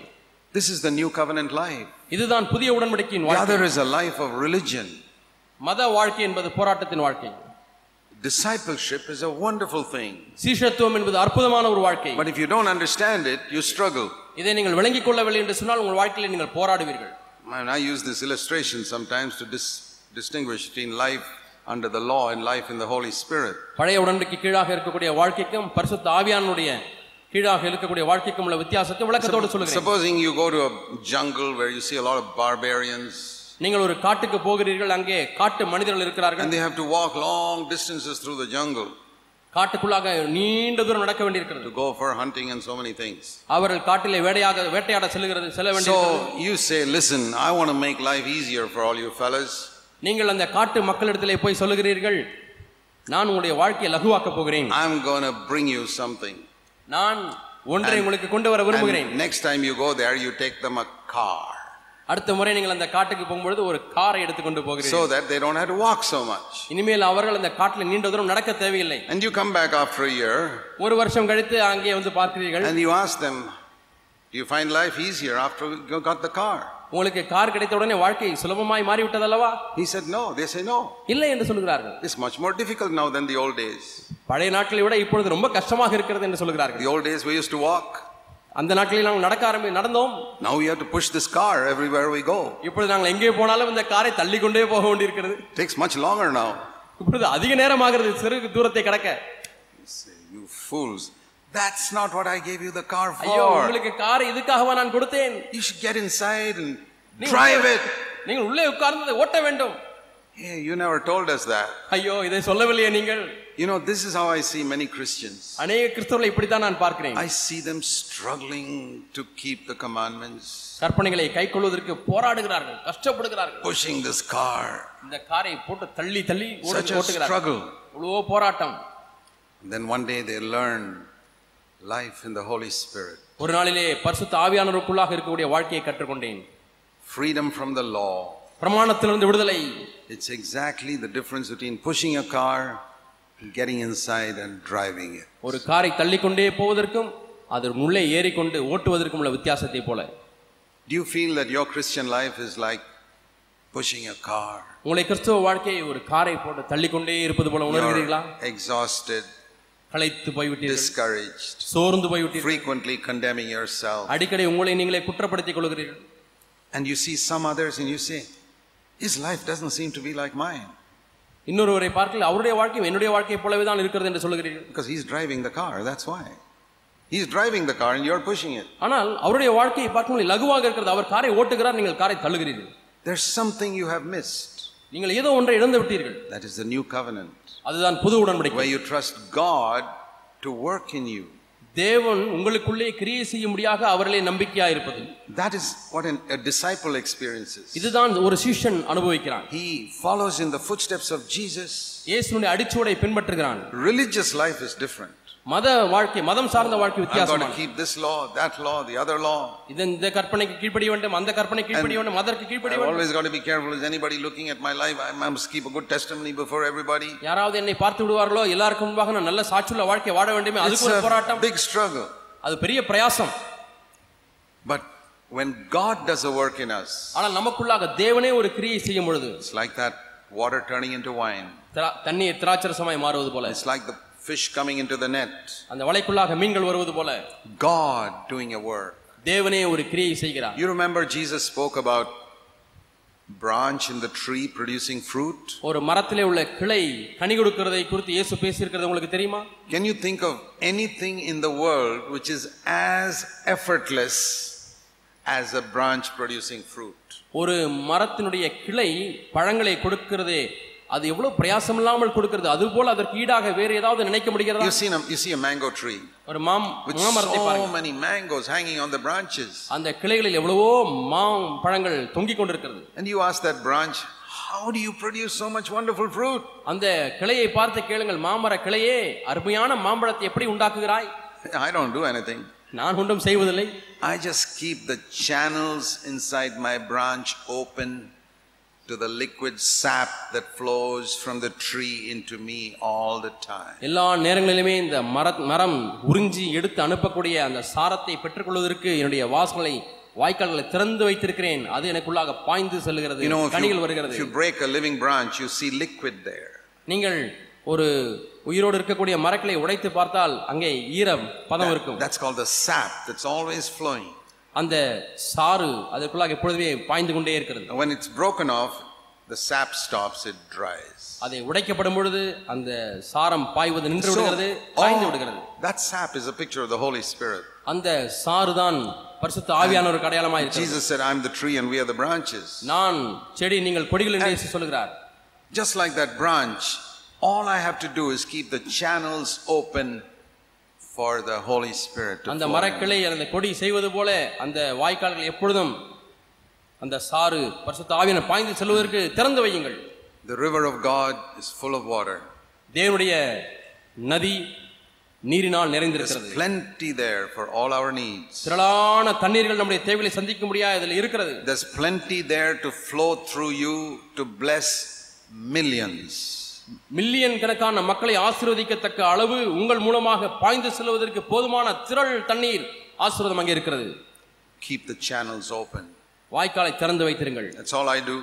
This is the new covenant life. இதுதான் புதிய உடன்படிக்கையின் The வாழ்க்கை other is a life of religion. மத வாழ்க்கை என்பது போராட்டத்தின் வாழ்க்கை Discipleship is a wonderful thing. சீஷத்துவம் என்பது அற்புதமான ஒரு வாழ்க்கை But if you don't understand it, you struggle. இதை நீங்கள் விளங்கிக் கொள்ளவில்லை என்று சொன்னால் உங்கள் வாழ்க்கையில் நீங்கள் போராடுவீர்கள் And I use this illustration sometimes to dis- distinguish between life under the law and life in the Holy Spirit. பழைய உடன்படிக்கை கீழாக இருக்கக்கூடிய வாழ்க்கைக்கும் பரிசுத்த ஆவியானுடைய கீழாக இருக்கக்கூடிய வாழ்க்கைக்கும் உள்ள வித்தியாசத்தை விளக்கத்தோடு சொல்லுகிறேன் Supposing you go to a jungle where you see a lot of barbarians நீங்கள் ஒரு காட்டுக்கு போகிறீர்கள் அங்கே காட்டு மனிதர்கள் இருக்கிறார்கள் and they have to walk long distances through the jungle காட்டுக்குள்ளாக நீண்ட தூரம் நடக்க வேண்டியிருக்கிறது to go for hunting and so many things. அவர்கள் காட்டிலே வேட்டையாக வேட்டையாட செல்கிறது செல்ல வேண்டியிருக்கிறது So you say, listen, I want to make life easier for all you fellas. நீங்கள் அந்த காட்டு மக்களிடத்திலே போய் சொல்லுகிறீர்கள் நான் உங்களுடைய வாழ்க்கையை லகுவாக்க போகிறேன் I'm going to bring you something. நான் ஒன்றை உங்களுக்கு கொண்டு வர விரும்புகிறேன் And next time you go there, you take them a car அடுத்த முறை நீங்கள் அந்த காட்டுக்கு போகும்பொழுது ஒரு காரை எடுத்துக்கொண்டு போகிறீர்கள் so that they don't have to walk so much. இனிமேல் அவர்கள் அந்த காட்டில் நீண்ட தூரம் நடக்க தேவையில்லை And you come back after a year ஒரு வருஷம் கழித்து அங்கே வந்து பார்க்கிறீர்கள் and you ask them, Do you find life easier after you got the car? உங்களுக்கு கார் கிடைத்த உடனே வாழ்க்கை சுலபமாய் மாறிவிட்டது அல்லவா He said, No. They say, No. இல்லை என்று சொல்கிறார்கள் It's much more difficult now than the old days. பழைய நாட்களை விட இப்பொழுது ரொம்ப கஷ்டமாக இருக்கிறது என்று சொல்கிறார்கள் The old days we used to walk. அந்த நாட்களில் நாங்கள் நடக்க ஆரம்பி நடந்தோம் Now we have to push this car everywhere we go. இப்பொழுது நாங்கள் எங்கே போனாலும் இந்த காரை தள்ளி கொண்டே போக வேண்டியிருக்கிறது takes much longer now. இப்பொழுது அதிக நேரம் ஆகிறது சிறு தூரத்தை கடக்க You fools. That's not what I gave you the car ஐயோ for. உங்களுக்கு காரை இதுக்காகவா நான் கொடுத்தேன் You should get inside and நீங்க drive உள்ளே- it. நீங்கள் உள்ளே உட்கார்ந்து அதை ஓட்ட வேண்டும் Hey, you never told us that. ஐயோ இதை சொல்லவில்லையே நீங்கள் You know, this is how I see many Christians. அநேக கிறிஸ்தவர்களை இப்படித்தான் நான் பார்க்கிறேன் I see them struggling to keep the commandments, கற்பனைகளை கை கொள்வதற்கு போராடுகிறார்கள் கஷ்டப்படுகிறார்கள் pushing this car. இந்த காரை போட்டு தள்ளி தள்ளி ஓடு- Such a ஓட்டுகிறார்கள் struggle. இவ்வளவோ போராட்டம் Then one day they learn life in the Holy Spirit, ஒரு நாளிலே பரிசுத்த ஆவியானவருக்குள்ளாக இருக்கக்கூடிய வாழ்க்கையை கற்றுக்கொண்டேன் freedom from the law. பிரமாணத்திலிருந்து விடுதலை It's exactly the difference between pushing a car, getting inside, and driving it. ஒரு காரை தள்ளிக்கொண்டே போவதற்கும் அது உள்ளே ஏறிக்கொண்டு ஓட்டுவதற்கும் உள்ள வித்தியாசத்தை போல Do you feel that your Christian life is like pushing a car? உங்களை கிறிஸ்துவ வாழ்க்கையை ஒரு காரை போட்டு தள்ளிக்கொண்டே இருப்பது போல உணர்கிறீர்களா You're exhausted, களைத்து போய்விட்டீர்கள் discouraged, சோர்ந்து போய்விட்டீர்கள் frequently condemning yourself. அடிக்கடி உங்களை நீங்களே குற்றப்படுத்திக் கொள்கிறீர்கள் And you see some others and you say, His life doesn't seem to be like mine இன்னொருவரை பார்க்கல அவருடைய வாழ்க்கையும் என்னுடைய வாழ்க்கையை போலவே தான் இருக்கிறது என்று சொல்லுகிறீர்கள் because he's driving the car, that's why. He's driving the car and you're pushing it. ஆனால் அவருடைய வாழ்க்கையை பார்க்கும்போது லகுவாக இருக்கிறது அவர் காரை ஓட்டுகிறார் நீங்கள் காரை தள்ளுகிறீர்கள் There's something you have missed. நீங்கள் ஏதோ ஒன்றை இழந்து விட்டீர்கள் That is the new covenant, அதுதான் புது உடன்படிக்கை where you trust God to work in you. தேவன் உங்களுக்குள்ளே கிரியை செய்யும்படியாக அவர்களே நம்பிக்கையா இருப்பது That is what an, a disciple experiences. இதுதான் ஒரு சீஷன் அனுபவிக்கிறான் He follows in the footsteps of Jesus. இயேசுனுடைய அடிச்சுவடை பின்பற்றுகிறான் Religious life is different. மத வாழ்க்கை மதம் சார்ந்த வாழ்க்கை I've got வித்தியாசமான to keep this law, that law, the other law. இது இந்த கற்பனைக்கு கீழ்ப்படிய வேண்டும் அந்த கற்பனை கீழ்ப்படிய வேண்டும் அதற்கு கீழ்ப்படிய I've வேண்டும் always got to be careful. Is anybody looking at my life? I must keep a good testimony before everybody. யாராவது என்னை பார்த்து விடுவார்களோ எல்லாருக்கும் முன்பாக நான் நல்ல சாட்சியுள்ள வாழ்க்கை வாழ வேண்டுமே It's அதுக்கு ஒரு a போராட்டம் big struggle. அது பெரிய பிரயாசம் But when God does a work in us, ஆனால் நமக்குள்ளாக தேவனே ஒரு கிரியை செய்யும் பொழுது it's like that water turning into wine. திரா- தண்ணீர் திராட்சரசமாய் மாறுவது போல It's like the fish coming into the net. அந்த வலைக்குள்ளாக மீன்கள் வருவது போல God doing a work. தேவனே ஒரு கிரியை செய்கிறார் You remember Jesus spoke about branch in the tree producing fruit? ஒரு மரத்திலே உள்ள கிளை கனி கொடுக்கிறதை குறித்து இயேசு பேசியிருக்கிறது உங்களுக்கு தெரியுமா Can you think of anything in the world which is as effortless as a branch producing fruit? ஒரு மரத்தினுடைய கிளை பழங்களை கொடுக்கிறதே அது எவ்வளவு பிரயாசம் இல்லாமல் கொடுக்கிறது அதுபோல அதற்கு ஈடாக வேறு ஏதாவது நினைக்க முடிகிறதா You see, a, you see a mango tree ஒரு மாம் மாமரத்தை so பாருங்க many mangoes hanging on the branches. அந்த கிளைகளில் எவ்வளவோ மாம் பழங்கள் தொங்கிக் கொண்டிருக்கிறது And you ask that branch, how do you produce so much wonderful fruit? அந்த கிளையை பார்த்து கேளுங்கள் மாமர கிளையே அருமையான மாம்பழத்தை எப்படி உண்டாக்குகிறாய் I don't do anything. நான் ஒன்றும் செய்வதில்லை I just keep the channels inside my branch open to the liquid sap that flows from the tree into me all the time. எல்லா நேரங்களிலுமே இந்த மர மரம் உறிஞ்சி எடுத்து அனுப்பக்கூடிய அந்த சாரத்தை பெற்றுக்கொள்வதற்கு என்னுடைய வாசல்களை வாய்க்கால்களை திறந்து வைத்திருக்கிறேன் அது எனக்குள்ளாக பாய்ந்து செல்கிறது You know, if கனிகள் you, வருகிறது if you break a living branch, you see liquid there. நீங்கள் ஒரு உயிரோடு இருக்கக்கூடிய மரக்களை உடைத்து பார்த்தால் அங்கே ஈரம் பதம் இருக்கும் That's called the sap that's always flowing. அந்த சாறு அதற்குள்ளாக எப்பொழுதுமே பாய்ந்து கொண்டே இருக்கிறது And when it's broken off, the sap stops, it dries. அதை உடைக்கப்படும் பொழுது அந்த சாரம் பாய்வது நின்று விடுகிறது பாய்ந்து all- விடுகிறது that sap is a picture of the Holy Spirit. அந்த சாறு தான் பரிசுத்த ஆவியானவருக்கு அடையாளமாக இருக்கிறது Jesus said, I'm the tree and we are the branches. நான் செடி நீங்கள் கொடிகள் என்று இயேசு சொல்கிறார் Just like that branch, all I have to do is keep the channels open for the Holy Spirit to அந்த. மரக்கிளை அந்த கொடி செய்வது போல அந்த வாய்க்கால்கள் எப்பொழுதும் அந்த சாறு பரிசுத்த ஆவியான பாய்ந்து செல்வதற்கு திறந்து வையுங்கள் The river of God is full of water. தேவனுடைய நதி நீரினால் நிறைந்திருக்கிறது plenty there for all our needs. திரளான தண்ணீர்கள் நம்முடைய தேவைகளை சந்திக்க முடியாது இதில் இருக்கிறது There's plenty there to flow through you to bless millions. Million கணக்கான மக்களை ஆசீர்வதிக்கத்தக்க அளவு உங்கள் மூலமாக பாய்ந்து செல்வதற்கு போதுமான திரள் தண்ணீர் ஆசீர்வாதம் அங்கே இருக்கிறது Keep the channels open. வாய்க்காலை திறந்து வைத்திருங்கள் That's all I do.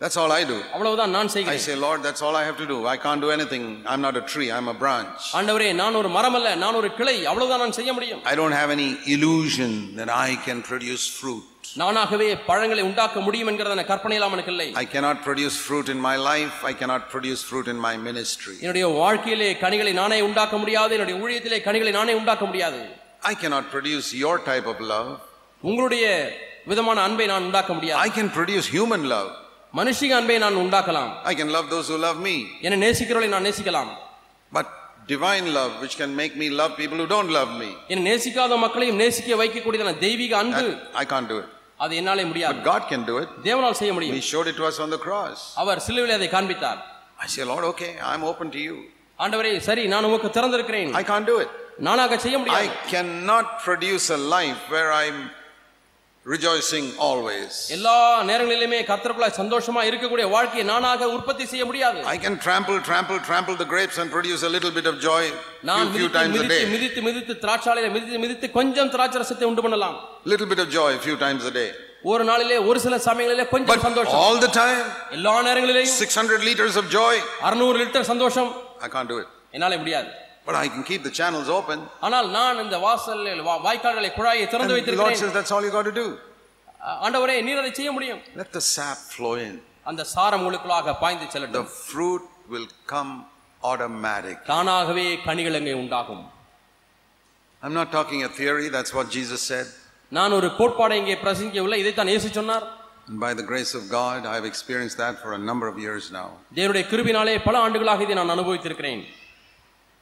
That's all I do. அவ்வளவுதான் நான் I செய்கிறேன் say, Lord, that's all I have to do. I can't do anything. I'm not a tree, I'm a branch. ஆண்டவரே நான் ஒரு மரம் அல்ல நான் ஒரு கிளை அவ்வளவுதான் நான் செய்ய முடியும் I don't have any illusion that I can produce fruit. நானாகவே பழங்களை உண்டாக்க முடியும் என்கிறதான கற்பனை எல்லாம் எனக்கு இல்லை I cannot produce fruit in my life. I cannot produce fruit in my ministry. என்னுடைய வாழ்க்கையிலே கனிகளை நானே உண்டாக்க முடியாது என்னுடைய ஊழியத்திலே கனிகளை நானே உண்டாக்க முடியாது I cannot produce your type of love. உங்களுடைய விதமான அன்பை நான் உண்டாக்க முடியாது I can produce human love. மனுஷிக அன்பை நான் உண்டாக்கலாம் I can love those who love me. என்னை நேசிக்கிறவர்களை நான் நேசிக்கலாம் But divine love, which can make me love people who don't love me, என்னை நேசிக்காத மக்களையும் நேசிக்க வைக்கக்கூடியதான தெய்வீக அன்பு that, I can't do it. அது என்னாலே முடியாது But God can do it. தேவனால் செய்ய முடியும் He showed it to us on the cross. அவர் சிலுவையில் அதை காண்பித்தார் I say, Lord, okay, I'm open to you. ஆண்டவரே சரி நான் உமக்கு திறந்திருக்கிறேன் I can't do it. நானாக செய்ய I முடியாது cannot produce a life where I'm rejoicing always. எல்லா நேரங்களிலுமே கர்த்தருக்குள்ளாய் சந்தோஷமா இருக்கக்கூடிய வாழ்க்கையை நானாக உற்பத்தி செய்ய முடியாது I can trample, trample, trample the grapes and produce a little bit of joy நான் few, times a மிதித்து day. மிதித்து மிதித்து திராட்சாலையில மிதித்து மிதித்து கொஞ்சம் திராட்சை ரசத்தை உண்டு பண்ணலாம் Little bit of joy few times a day. ஒரு நாளிலே ஒரு சில சமயங்களிலே கொஞ்சம் சந்தோஷம் all the time, எல்லா நேரங்களிலேயும் 600 liters of joy, அறுநூறு லிட்டர் சந்தோஷம் I can't do it. என்னால முடியாது But I can keep the channels open. ஆனால் நான் இந்த வாசல் வாய்க்கால்களை குழாயை And திறந்து the Lord வைத்திருக்கிறேன் says that's all you got to do. ஆண்டவரே நீர் அதை செய்ய முடியும் Let the sap flow in. அந்த சாரம் உங்களுக்குள்ளாக பாய்ந்து The செல்லட்டும் fruit will come automatic. தானாகவே கனிகள் அங்கே உண்டாகும் I'm not talking a theory, that's what Jesus said. நான் ஒரு கோட்பாடை இங்கே பிரசங்கிக்கவில்லை இதைத்தான் இயேசு சொன்னார் And by the grace of God, I've experienced that for a number of years now. தேவனுடைய கிருபினாலே பல ஆண்டுகளாக இதை நான் அனுபவித்திருக்கிறேன்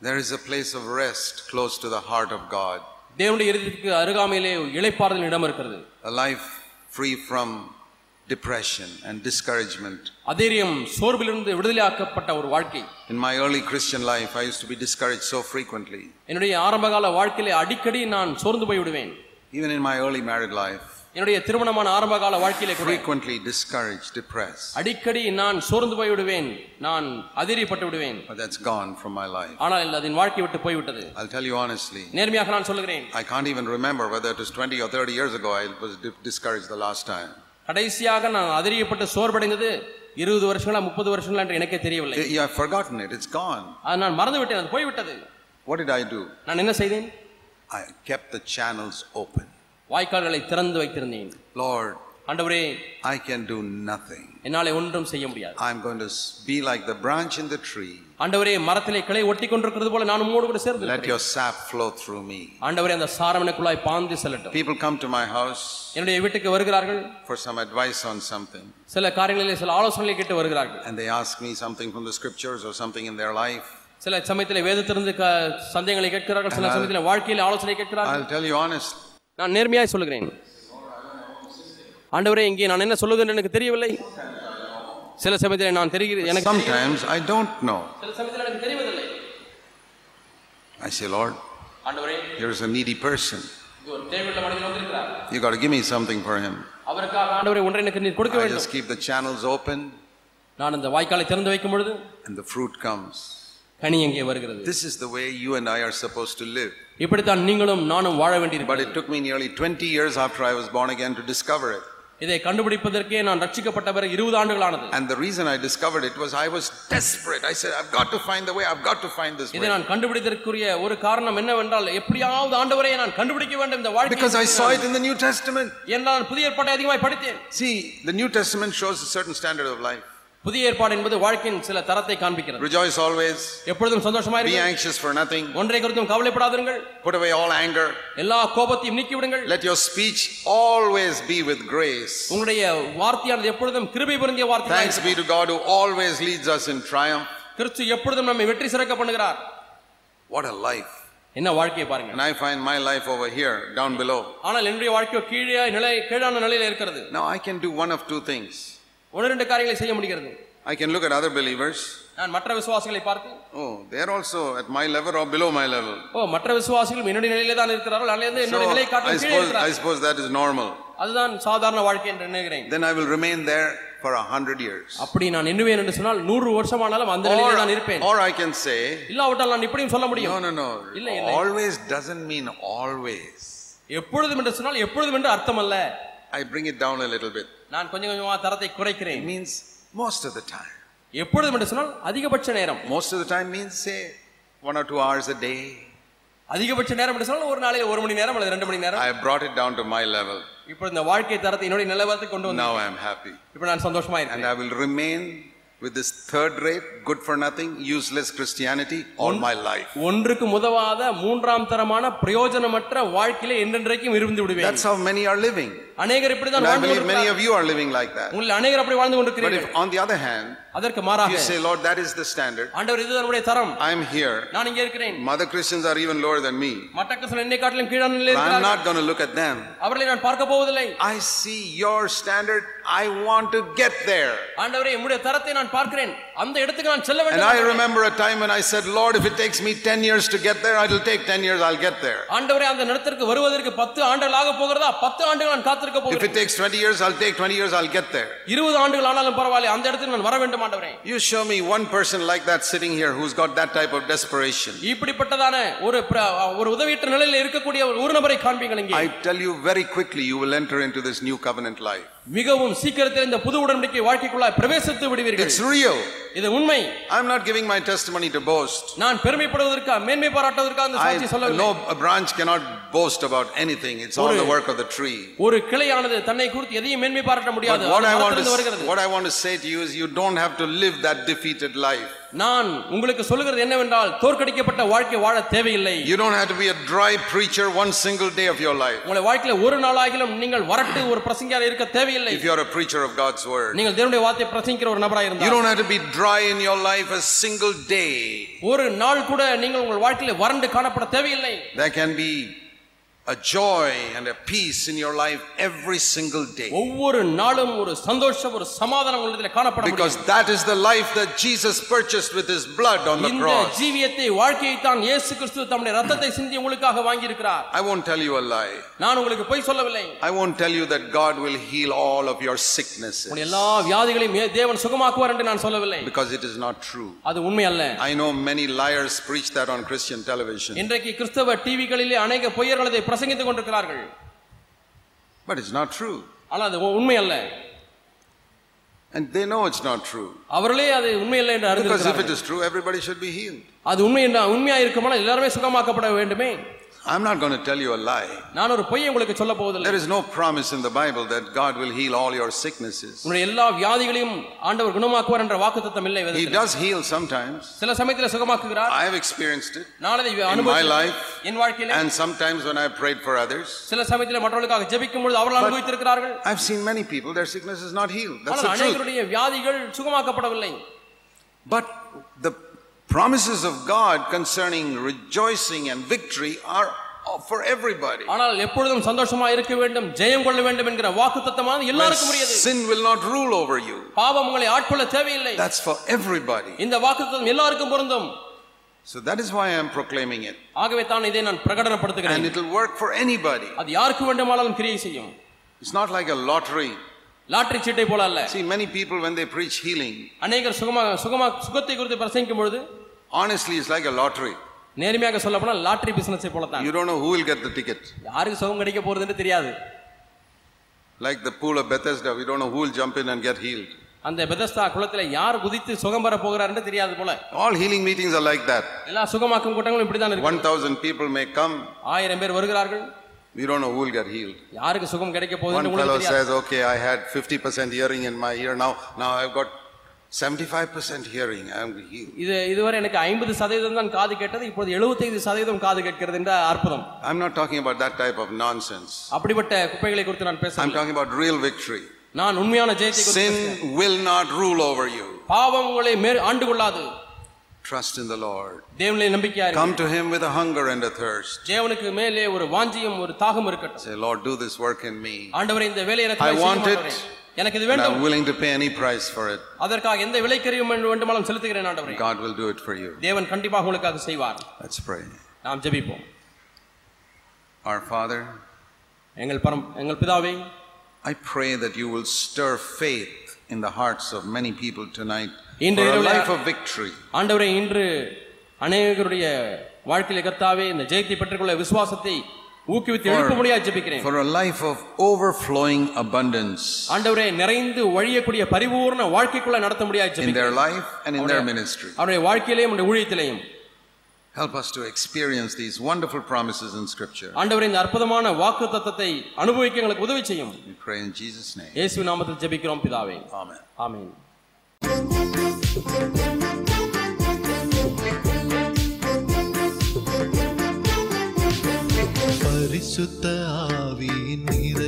There is a place of rest close to the heart of God, தேவனுடைய இறுதிக்கு அருகாமையிலே இளைப்பாறுதல் இடம் இருக்கிறது a life free from depression and discouragement. அதேரியம் சோர்விலிருந்து விடுதலையாக்கப்பட்ட ஒரு வாழ்க்கை In my early Christian life, I used to be discouraged so frequently. என்னுடைய ஆரம்பகால வாழ்க்கையிலே அடிக்கடி நான் சோர்ந்து போய் விடுவேன் Even in my early married life, என்னுடைய திருமணமான ஆரம்பகால வாழ்க்கையிலே கூட frequently discouraged, depressed. அடிக்கடி நான் சோர்ந்து போய் விடுவேன் நான் அதிரியப்பட்டு விடுவேன் But that's gone from my life. ஆனால் அதன் வாழ்க்கை விட்டு போய்விட்டது I'll tell you honestly, நேர்மையாக நான் சொல்லுகிறேன் I can't even remember whether it was 20 or 30 years ago I was di- discouraged the last time. கடைசியாக நான் அதிரியப்பட்டு சோர்வடைந்தது இருபது வருஷங்களா முப்பது வருஷங்களா என்று எனக்கே தெரியவில்லை Yeah, I've forgotten it, it's gone. அது நான் மறந்து விட்டேன் அது போய்விட்டது What did I do? நான் என்ன செய்தேன் I kept the channels open. வாய்க்கால்களை திறந்து வைத்திருந்தேன் Lord, ஆண்டவரே I can do nothing. என்னாலே ஒன்றும் செய்ய முடியாது I'm going to s- be like the branch in the tree. ஆண்டவரே மரத்திலே கிளை ஒட்டி கொண்டிருக்கிறது போல நான் உம்மோடு கூட சேர்ந்து இருக்கிறேன். your sap flow through me. ஆண்டவரே அந்த சாரவனுக்குள்ளாய் பாந்து செல்லட்டும் People come to my house என்னுடைய வீட்டுக்கு வருகிறார்கள் for some advice on something, சில காரியங்களிலே சில ஆலோசனைகளை கேட்டு வருகிறார்கள் and they ask me something from the scriptures or something in their life. சில சமயத்தில் வேதத்திலிருந்து சந்தேகங்களை கேட்கிறார்கள் சில சமயத்தில் வாழ்க்கையில் ஆலோசனை கேட்கிறார்கள் I'll tell you honest, நான் நேர்மையாய் சொல்லுகிறேன் ஆண்டவரே இங்கே நான் என்ன சொல்லுகிறேன் எனக்கு தெரியவில்லை சில சமயத்தில் நான் தெரிகிறது எனக்கு sometimes I don't know. சில சமயத்தில் எனக்கு தெரிவதில்லை I say, Lord, ஆண்டவரே here's a needy person. இது ஒரு தேவையுள்ள மனிதன் வந்திருக்கிறார் You got to give me something for him. அவருக்காக ஆண்டவரே ஒன்றை எனக்கு நீர் கொடுக்க I வேண்டும் just keep the channels open நான் இந்த வாய்க்காலை திறந்து வைக்கும் பொழுது and the fruit comes. கனி எங்கே வருகிறது This is the way you and I are supposed to live. இப்படித்தான் நீங்களும் நானும் வாழ But வேண்டியிருக்கிறது it took me nearly 20 years after I was born again to discover it. இதை கண்டுபிடிப்பதற்கே நான் ரட்சிக்கப்பட்ட பிறகு இருபது ஆண்டுகளானது And the reason I discovered it was I was desperate. I said, I've got to find the way, I've got to find this இதை way. நான் கண்டுபிடித்தற்குரிய ஒரு காரணம் என்னவென்றால் எப்படியாவது ஆண்டவரை நான் கண்டுபிடிக்க வேண்டும் இந்த Because I saw it வாழ்க்கை in the New Testament. என்றால் நான் புதிய ஏற்பாட்டை அதிகமாய் படித்தேன் See, the New Testament shows a certain standard of life. புதிய ஏற்பாடு என்பது வாழ்க்கையின் சில தரத்தை காண்பிக்கிறது Rejoice always, எப்பொழுதும் சந்தோஷமா be இருங்கள் anxious for nothing, ஒன்றை குறித்தும் கவலைப்படாதீர்கள் put away all anger, எல்லா கோபத்தையும் நீக்கி விடுங்கள் let your speech always be with grace. உங்களுடைய வார்த்தையானது எப்பொழுதும் கிருபை பொருந்திய வார்த்தை Thanks be to God who always leads us in triumph. கிறிஸ்து எப்பொழுதும் நம்மை வெற்றி சிறக்க பண்ணுகிறார் What a life. என்ன வாழ்க்கையை பாருங்க And I find my life over here, down below. ஆனால் என்னுடைய வாழ்க்கையோ கீழே நிலை கீழான நிலையில இருக்கிறது Now I can do one of two things. ஒன்று ரெண்டு காரியங்களை செய்ய முடிகிறது I can look at other believers. நான் மற்ற விசுவாசிகளை பார்த்து Oh, they're also at my level or below my level. ஓ மற்ற விசுவாசிகள் என்னுடைய நிலையிலே தான் இருக்கிறார்கள் அல்லது So என்னுடைய நிலை I காட்டும் கீழே suppose, I இருக்கிறார்கள் suppose that is normal. அதுதான் சாதாரண வாழ்க்கை என்று நினைக்கிறேன் Then I will remain there for a hundred years. அப்படி நான் எண்ணுவேன் என்று சொன்னால் நூறு வருஷமானாலும் அந்த நிலையிலே நான் இருப்பேன் Or, or I can say, இல்லாவிட்டால் நான் இப்படியும் சொல்ல no, முடியும் no, no. இல்லை, இல்லை. Always doesn't mean always. எப்பொழுதும் என்று சொன்னால் எப்பொழுதும் என்று அர்த்தம் அல்ல I bring it down a little bit. நான் கொஞ்சம் கொஞ்சமா தரத்தை It குறைக்கிறேன் means most of the time. எப்பொழுதும் என்று சொன்னால் அதிகபட்ச நேரம் Most of the time means, say, one or two hours a day. அதிகபட்ச நேரம் என்று சொன்னால் ஒரு நாளைக்கு ஒரு மணி நேரம் அல்லது ரெண்டு மணி நேரம் I have brought it down to my level. இப்போ இந்த வாழ்க்கை தரத்தை என்னுடைய நிலவரத்துக்கு கொண்டு வந்து Now I am happy. இப்போ நான் சந்தோஷமா And இருக்கேன் I will remain with this third rate, good for nothing, useless Christianity all my life. ஒன்றுக்கு உதவாத மூன்றாம் தரமான பிரயோஜனமற்ற வாழ்க்கையில என்றென்றைக்கும் இருந்து விடுவேன் That's how many are living. அநேகர் இப்படிதான் And I வாழ்ந்து believe many கொண்டிருக்கிறார்கள் of you are living like that. உங்களில் அநேகர் அப்படி வாழ்ந்து But கொண்டிருக்கிறீர்கள் if on the other hand, அதற்கு you மாறாக say, Lord, that is the standard, ஆண்டவர் இதுதான் நம்முடைய தரம் I am here. நான் இங்கே இருக்கிறேன் Mother Christians are even lower than me. மற்ற கிறிஸ்தவர்கள் என்னை காட்டிலும் கீழான நிலையில் But I'm இருக்கிறார்கள் not going to look at them. அவர்களை நான் பார்க்க போவதில்லை I see your standard. I want to get there. ஆண்டவரே உம்முடைய தரத்தை நான் பார்க்கிறேன் அந்த இடத்துக்கு நான் செல்ல And வேண்டும் I ஆண்டவரே. remember a time when I said, Lord, if it takes me 10 years to get there, it'll take 10 years, I'll get there. ஆண்டவரே அந்த இடத்திற்கு வருவதற்கு பத்து ஆண்டுகள் ஆக போகிறதா பத்து ஆண்டுகள் நான் காத்திருக்க If போகிறேன் it takes 20 years, I'll take 20 years, I'll get there. இருபது ஆண்டுகள் ஆனாலும் பரவாயில்லை அந்த இடத்துக்கு நான் வர வேண்டும் ஆண்டவரே You show me one person like that sitting here who's got that type of desperation. இப்படிப்பட்டதான ஒரு பிர- ஒரு உதவியற்ற நிலையில் இருக்கக்கூடிய ஒரு ஒரு நபரை காண்பீங்கள் இங்கே I tell you very quickly, you will enter into this new covenant life. மிகவும் சீக்கிரத்தில் இந்த புது உடன்படிக்கை வாழ்க்கைக்குள்ளாய் பிரவேசித்து விடுவீர்கள் It's real. இது உண்மை I'm not giving my testimony to boast. நான் பெருமைப்படுவதற்காக மேன்மை பாராட்டுவதற்காக அந்த சாட்சி சொல்லவில்லை know a branch cannot boast about anything. It's all the work of the tree. ஒரு கிளையானது தன்னை குறித்து எதையும் மேன்மை பாராட்ட முடியாது what I want to what I want to say to you is you don't have to live that defeated life. நான் உங்களுக்கு சொல்லுகிறது என்னவென்றால் தோற்கடிக்கப்பட்ட வாழ்க்கை வாழ தேவையில்லை. You don't have to be a dry preacher one single day of your life. உங்களை வாழ்க்கையில ஒரு நாளாகிலும் நீங்கள் வரட்டு ஒரு பிரசங்கியார் இருக்க தேவையில்லை. If you're a preacher of God's word, நீங்கள் தேவனுடைய வார்த்தையை பிரசங்கிக்கிற ஒரு நபராக you இருந்தால் don't have to be dry in your life a single day. ஒரு நாள் கூட நீங்கள் உங்கள் வாழ்க்கையில வறண்டு காணப்பட தேவையில்லை. There can be a joy and a peace in your life every single day. ஒவ்வொரு நாளும் ஒரு சந்தோஷம் ஒரு சமாதானம் உங்களிடத்தில் காணப்பட Because முடியும் that is the life that Jesus purchased with his blood on the இந்த cross. ஜீவியத்தை வாழ்க்கையை தான் இயேசு கிறிஸ்து தம்முடைய ரத்தத்தை சிந்தி உங்களுக்காக வாங்கி இருக்கிறார் I won't tell you a lie. நான் உங்களுக்கு பொய் சொல்லவில்லை I won't tell you that God will heal all of your sicknesses உங்களுடைய எல்லா வியாதிகளையும் ஏ- தேவன் சுகமாக்குவார் என்று நான் சொல்லவில்லை because it is not true. அது உண்மை அல்ல I know many liars preach that on Christian television, இன்றைக்கு கிறிஸ்தவ டிவிகளிலே அநேக பொய்யர்கள் அதை பிரசங்கித்துக் கொண்டிருக்கிறார்கள் but it's not true. ஆனால் அது உண்மை அல்ல And they know it's not true. அவர்களே அது உண்மை இல்லை என்று Because if it அறிந்திருக்கிறார்கள் is true, everybody should be healed. அது உண்மை என்ற உண்மையா இருக்குமானால் எல்லாருமே சுகமாக்கப்பட வேண்டுமே I'm not going to tell you a lie. நான் ஒரு பொய்யை உங்களுக்கு சொல்ல போவதில்லை There is no promise in the Bible that God will heal all your sicknesses. உன்னுடைய எல்லா வியாதிகளையும் ஆண்டவர் குணமாக்குவார் என்ற வாக்குத்தத்தம் இல்லை He வேதத்தில். does heal sometimes. சில சமயத்தில் சுகமாக்குகிறார் I have experienced it நான் அதை in my அனுபவித்து life என் வாழ்க்கையில and sometimes when I have prayed for others. சில சமயத்தில் மற்றவர்களுக்காக ஜெபிக்கும் பொழுது அவர்கள் அனுபவித்திருக்கிறார்கள் I've seen many people, their sickness is not healed. That's ஆனால் the truth. அநேகருடைய வியாதிகள் சுகமாக்கப்படவில்லை But the promises of God concerning rejoicing and victory are for everybody. ஆனால் எப்பொழுதும் சந்தோஷமா இருக்க வேண்டும் ஜெயம் கொள்ள வேண்டும் என்கிற வாக்குத்தத்தமானது Where எல்லாருக்கும் உரியது sin will not rule over you. பாவம் உங்களை ஆட்கொள்ள தேவையில்லை That's for everybody. இந்த வாக்குத்தத்தம் எல்லாருக்கும் பொருந்தும் So that is why I am proclaiming it. ஆகவே தான் இதை நான் And பிரகடனப்படுத்துகிறேன் it will work for anybody. அது யாருக்கு வேண்டுமானாலும் கிரியை செய்யும் It's not like a lottery. Lottery சீட்டை போல அல்ல See, many people, when they preach healing, அநேகர் சுகமா சுகமா சுகத்தை குறித்து பிரசங்கிக்கும் பொழுது honestly, it's like a lottery. நேர்மையாக சொல்ல போனால் லாட்டரி பிசினஸை போல தான் You don't know who will get the ticket. யாருக்கு சுகம் கிடைக்க போறதுன்னு தெரியாது Like the pool of Bethesda, we don't know who will jump in and get healed. அந்த பெதஸ்தா குளத்துல யார் குதித்து சுகம் பெற போகிறாருன்னு தெரியாது போல All healing meetings are like that. எல்லா சுகமாக்கும் கூட்டங்களும் இப்படிதான் இருக்கு 1,000 people may come, ஆயிரம் பேர் வருகிறார்கள் we don't know who will get healed. யாருக்கு சுகம் கிடைக்க One போகுதுன்னு fellow உங்களுக்கு தெரியாது says, okay, I had 50% hearing in my ear, now, now I've got 75% hearing, I'm healed. இது இதுவரை எனக்கு ஐம்பது சதவீதம் தான் காது கேட்டது இப்போது எழுபத்தைந்து சதவீதம் காது கேட்கிறது என்ற அற்புதம் I'm not talking about that type of nonsense. அப்படிப்பட்ட குப்பைகளை குறித்து நான் I'm பேச talking about real victory. நான் உண்மையான ஜெயத்தை குறித்து Sin பேசுகிறேன். will not rule over you. பாவம் உங்களை மேற் ஆண்டு கொள்ளாது Trust in the Lord. தேவனிலே நம்பிக்கையா இருக்கு Come to Him with a hunger and a thirst. தேவனுக்கு மேலே ஒரு வாஞ்சியும் ஒரு தாகம் இருக்கட்டும் Say, Lord, do this work in me. ஆண்டவரே இந்த வேலையை எனக்கு I செய்யும் want it. ஆண்டவரே. எனக்கு இது And வேண்டும் I'm willing to pay any price for it. அதற்காக எந்த விலைக்கரியும் வேண்டுமானாலும் செலுத்துகிறேன் ஆண்டவரே God will do it for you. தேவன் கண்டிப்பாக உங்களுக்காக செய்வார் Let's pray. நாம் ஜெபிப்போம் Our Father, எங்கள் பரம் எங்கள் பிதாவே I pray that you will stir faith in the hearts of many people tonight இன்று for a இரவில் life of victory. ஆண்டவரே இன்று அநேகருடைய வாழ்க்கையில கர்த்தாவே இந்த ஜெயத்தை பெற்றுக்கொள்ள விசுவாசத்தை ஊக்குவித்து எழுப்பும்படியா ஜெபிக்கிறேன் For a life of overflowing abundance ஆண்டவரே நிறைந்து வழியக்கூடிய பரிபூர்ண வாழ்க்கைக்குள்ள நடத்த முடியாது in their ஜெபிக்கிறேன் life and in their ministry. அவருடைய வாழ்க்கையிலையும் அவருடைய ஊழியத்திலையும் Help us to experience these wonderful promises in Scripture. ஆண்டவரே இந்த அற்புதமான வாக்கு தத்தத்தை அனுபவிக்க எங்களுக்கு உதவி செய்யும் We pray in Jesus' name. இயேசு நாமத்தில் ஜெபிக்கிறோம் பிதாவே Amen. പരിശുദ്ധ ആവി നിറ